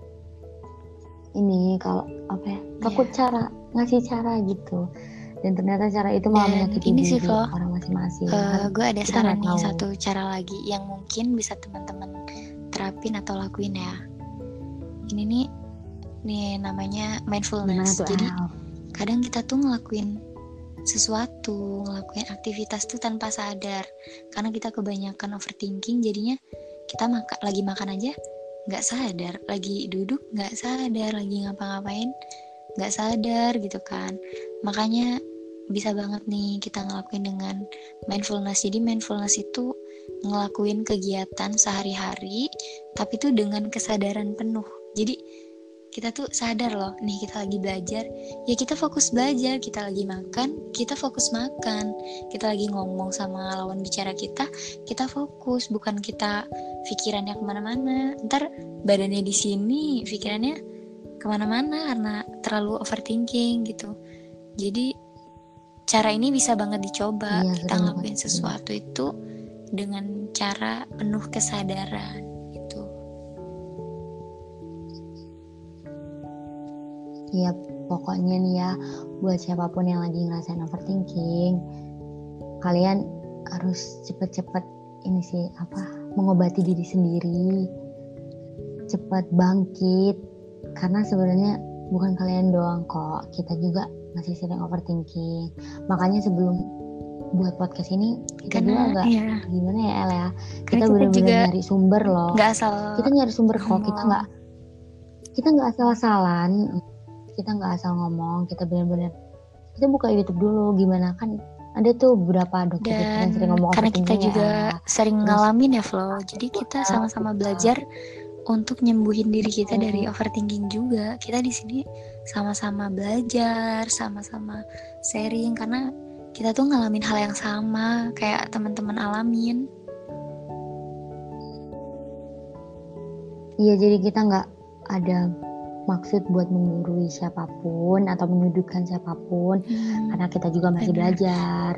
ini kalau apa ya takut Iya. cara ngasih cara gitu dan ternyata cara itu malah menyakiti ini sih, Flo. orang masing-masing. Eh, gue ada Kita saran nih tahu. satu cara lagi yang mungkin bisa teman-teman terapin atau lakuin ya. Ini nih nih namanya mindfulness. tuh Jadi kadang kita tuh ngelakuin sesuatu, ngelakuin aktivitas tuh tanpa sadar. Karena kita kebanyakan overthinking jadinya kita maka, lagi makan aja nggak sadar, lagi duduk nggak sadar, lagi ngapa-ngapain nggak sadar gitu kan. Makanya bisa banget nih kita ngelakuin dengan mindfulness. Jadi mindfulness itu ngelakuin kegiatan sehari-hari tapi tuh dengan kesadaran penuh. Jadi kita tuh sadar loh, nih kita lagi belajar, ya kita fokus belajar, kita lagi makan, kita fokus makan, kita lagi ngomong sama lawan bicara kita, kita fokus, bukan kita pikirannya ke mana-mana. Ntar badannya di sini, pikirannya ke mana-mana karena terlalu overthinking gitu. Jadi cara ini bisa banget dicoba. Iya, kita ngelakuin sesuatu itu dengan cara penuh kesadaran Iya, pokoknya nih ya, buat siapa pun yang lagi ngerasain overthinking, kalian harus cepet-cepet ini sih apa mengobati diri sendiri, cepet bangkit, karena sebenarnya bukan kalian doang kok, kita juga masih sering overthinking. Makanya sebelum buat podcast ini kita juga Karena agak ya, gimana ya El ya, kita juga nyari sumber loh. nggak asal Kita nyari sumber kok, kita nggak kita nggak asal-asalan kita nggak asal ngomong kita benar-benar kita buka YouTube dulu gimana kan ada tuh beberapa dokter yang sering ngomong karena kita overthinking juga ya. sering Terus- ngalamin ya Flo jadi kita sama-sama belajar untuk nyembuhin diri kita Betul. dari overthinking juga kita di sini sama-sama belajar sama-sama sharing karena kita tuh ngalamin hal yang sama kayak teman-teman alamin Iya jadi kita nggak ada maksud buat menggurui siapa pun atau menyudutkan siapa pun Hmm, karena kita juga masih benar. belajar.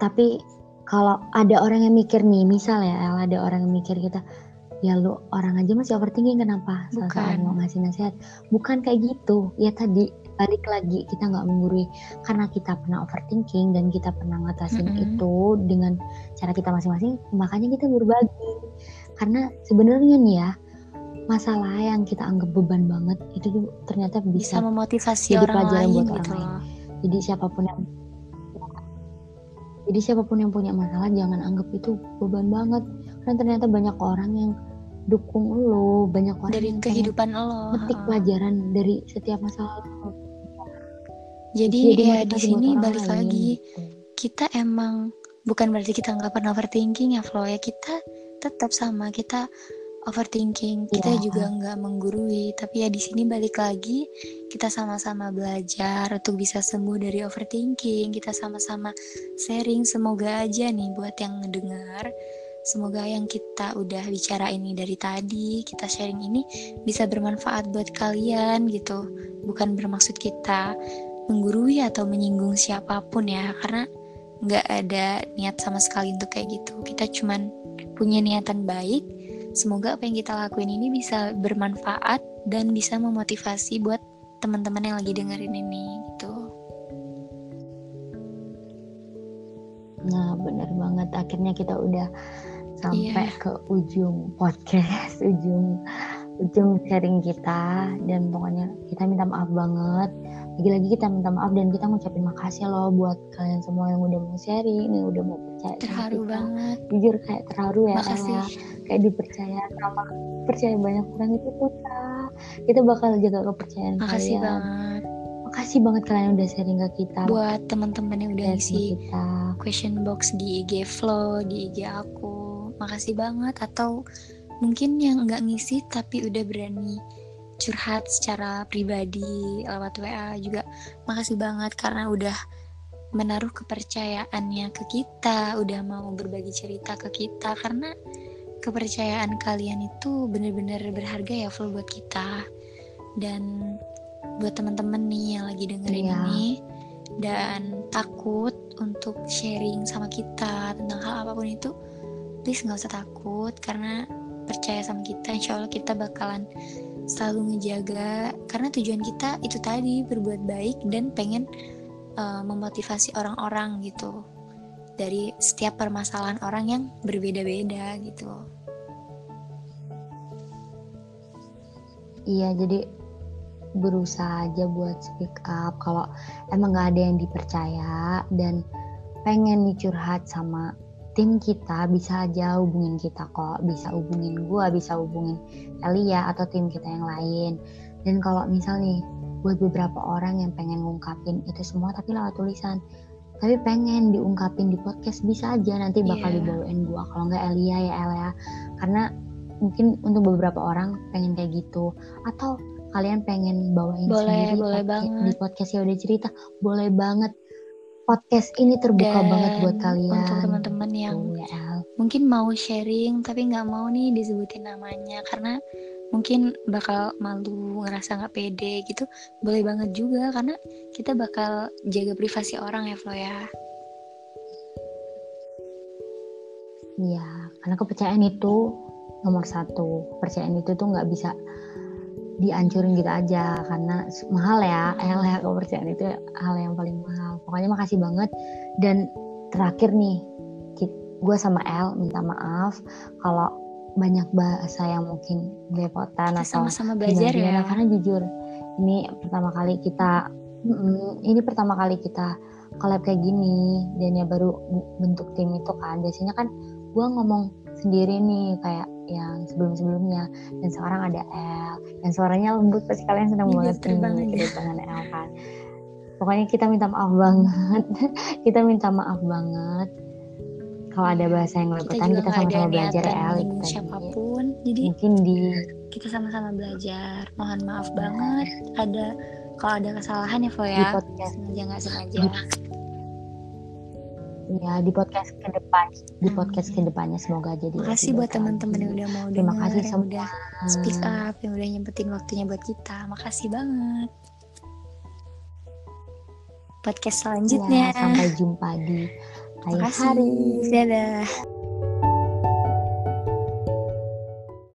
Tapi kalau ada orang yang mikir nih, misal ya, El, ada orang yang mikir kita, ya lu orang aja masih overthinking kenapa? Saat mau ngasih nasihat. Bukan kayak gitu. Ya tadi balik lagi kita nggak menggurui karena kita pernah overthinking dan kita pernah ngatasin mm -hmm. itu dengan cara kita masing-masing makanya kita berbagi karena sebenarnya nih ya masalah yang kita anggap beban banget itu tuh ternyata bisa, bisa memotivasi jadi orang pelajaran lain buat gitu orang lain. Jadi siapa pun yang jadi siapa pun yang punya masalah jangan anggap itu beban banget. Karena ternyata banyak orang yang dukung lo banyak orang dari yang kehidupan lo metik pelajaran dari setiap masalah lo. Jadi, Jadi ya di sini balik lain. lagi. gitu. kita emang bukan berarti kita nggak pernah overthinking ya Flo ya. Kita tetap sama kita overthinking. Kita yeah. juga nggak menggurui. Tapi ya di sini balik lagi kita sama-sama belajar untuk bisa sembuh dari overthinking. Kita sama-sama sharing. Semoga aja nih buat yang ngedengar semoga yang kita udah bicara ini dari tadi kita sharing ini bisa bermanfaat buat kalian gitu. Bukan bermaksud kita menggurui atau menyinggung siapa pun ya karena nggak ada niat sama sekali untuk kayak gitu. Kita cuman punya niatan baik semoga apa yang kita lakuin ini bisa bermanfaat dan bisa memotivasi buat teman-teman yang lagi dengerin ini gitu nah benar banget akhirnya kita udah sampai yeah. ke ujung podcast ujung ujung sharing kita dan pokoknya kita minta maaf banget. Lagi-lagi kita minta maaf dan kita ngucapin makasih loh buat kalian semua yang udah mau sharing yang udah mau percaya terharu banget. Jujur kayak terharu ya makasih. kayak dipercaya sama percaya banyak orang itu kita kita bakal jaga kepercayaan makasih kalian. banget. Makasih banget kalian udah sharing ke kita. Buat teman-teman yang udah isi kita. question box di IG Flow di IG aku. Makasih banget. Atau mungkin yang nggak ngisi tapi udah berani curhat secara pribadi lewat WA juga. Makasih banget karena udah menaruh kepercayaannya ke kita, udah mau berbagi cerita ke kita. Karena kepercayaan kalian itu bener-bener berharga ya full buat kita. Dan buat teman-teman nih yang lagi dengerin iya. ini. Dan takut untuk sharing sama kita tentang hal apa pun itu please nggak usah takut. Karena percaya sama kita insya Allah kita bakalan selalu ngejaga. Karena tujuan kita itu tadi berbuat baik dan pengen uh, memotivasi orang-orang gitu. Dari setiap permasalahan orang yang berbeda-beda gitu. Iya, jadi berusaha aja buat speak up. Kalau emang gak ada yang dipercaya dan pengen dicurhat sama tim kita bisa aja hubungin kita kok bisa hubungin gue bisa hubungin Elia atau tim kita yang lain dan kalau misal nih buat beberapa orang yang pengen ngungkapin itu semua tapi lewat tulisan tapi pengen diungkapin di podcast bisa aja nanti bakal yeah. dibawain gue kalau nggak Elia ya Elia karena mungkin untuk beberapa orang pengen kayak gitu atau kalian pengen bawain boleh, sendiri boleh banget. di podcast ya udah cerita boleh banget podcast ini terbuka Dan banget buat kalian. Untuk teman-teman yang ya. mungkin mau sharing tapi nggak mau nih disebutin namanya karena mungkin bakal malu ngerasa nggak pede gitu boleh banget juga karena kita bakal jaga privasi orang ya Flo ya Iya, karena kepercayaan itu nomor satu. Kepercayaan itu tuh nggak bisa dihancurin gitu aja karena mahal ya ya kepercayaan itu hal yang paling mahal. Pokoknya makasih banget. Dan terakhir nih gue sama El minta maaf kalau banyak bahasa yang mungkin belepotan atau sama-sama belajar ya. Karena jujur ini pertama kali kita ini pertama kali kita collab kayak gini dan ya baru bentuk tim itu kan. Biasanya kan gue ngomong sendiri nih kayak yang sebelum-sebelumnya. Dan sekarang ada L. Dan suaranya lembut pasti kalian senang iya, banget. nih dengan L kan. Pokoknya kita minta maaf banget. Kita minta maaf banget. Kalau ada bahasa yang lepotan kita sama-sama belajar L kita siapa pun. Jadi mungkin di kita sama-sama belajar. Mohon maaf banget. Ada kalau ada kesalahan ya ya. Podcast. Sengaja nggak sengaja ya di podcast ke depan. Di hmm. podcast ke depannya semoga jadi terima kasih buat teman-teman yang udah mau terima denger, kasih yang udah speak up yang udah nyempetin waktunya buat kita. Makasih banget. Podcast selanjutnya. Ya, sampai jumpa di hari. Dadah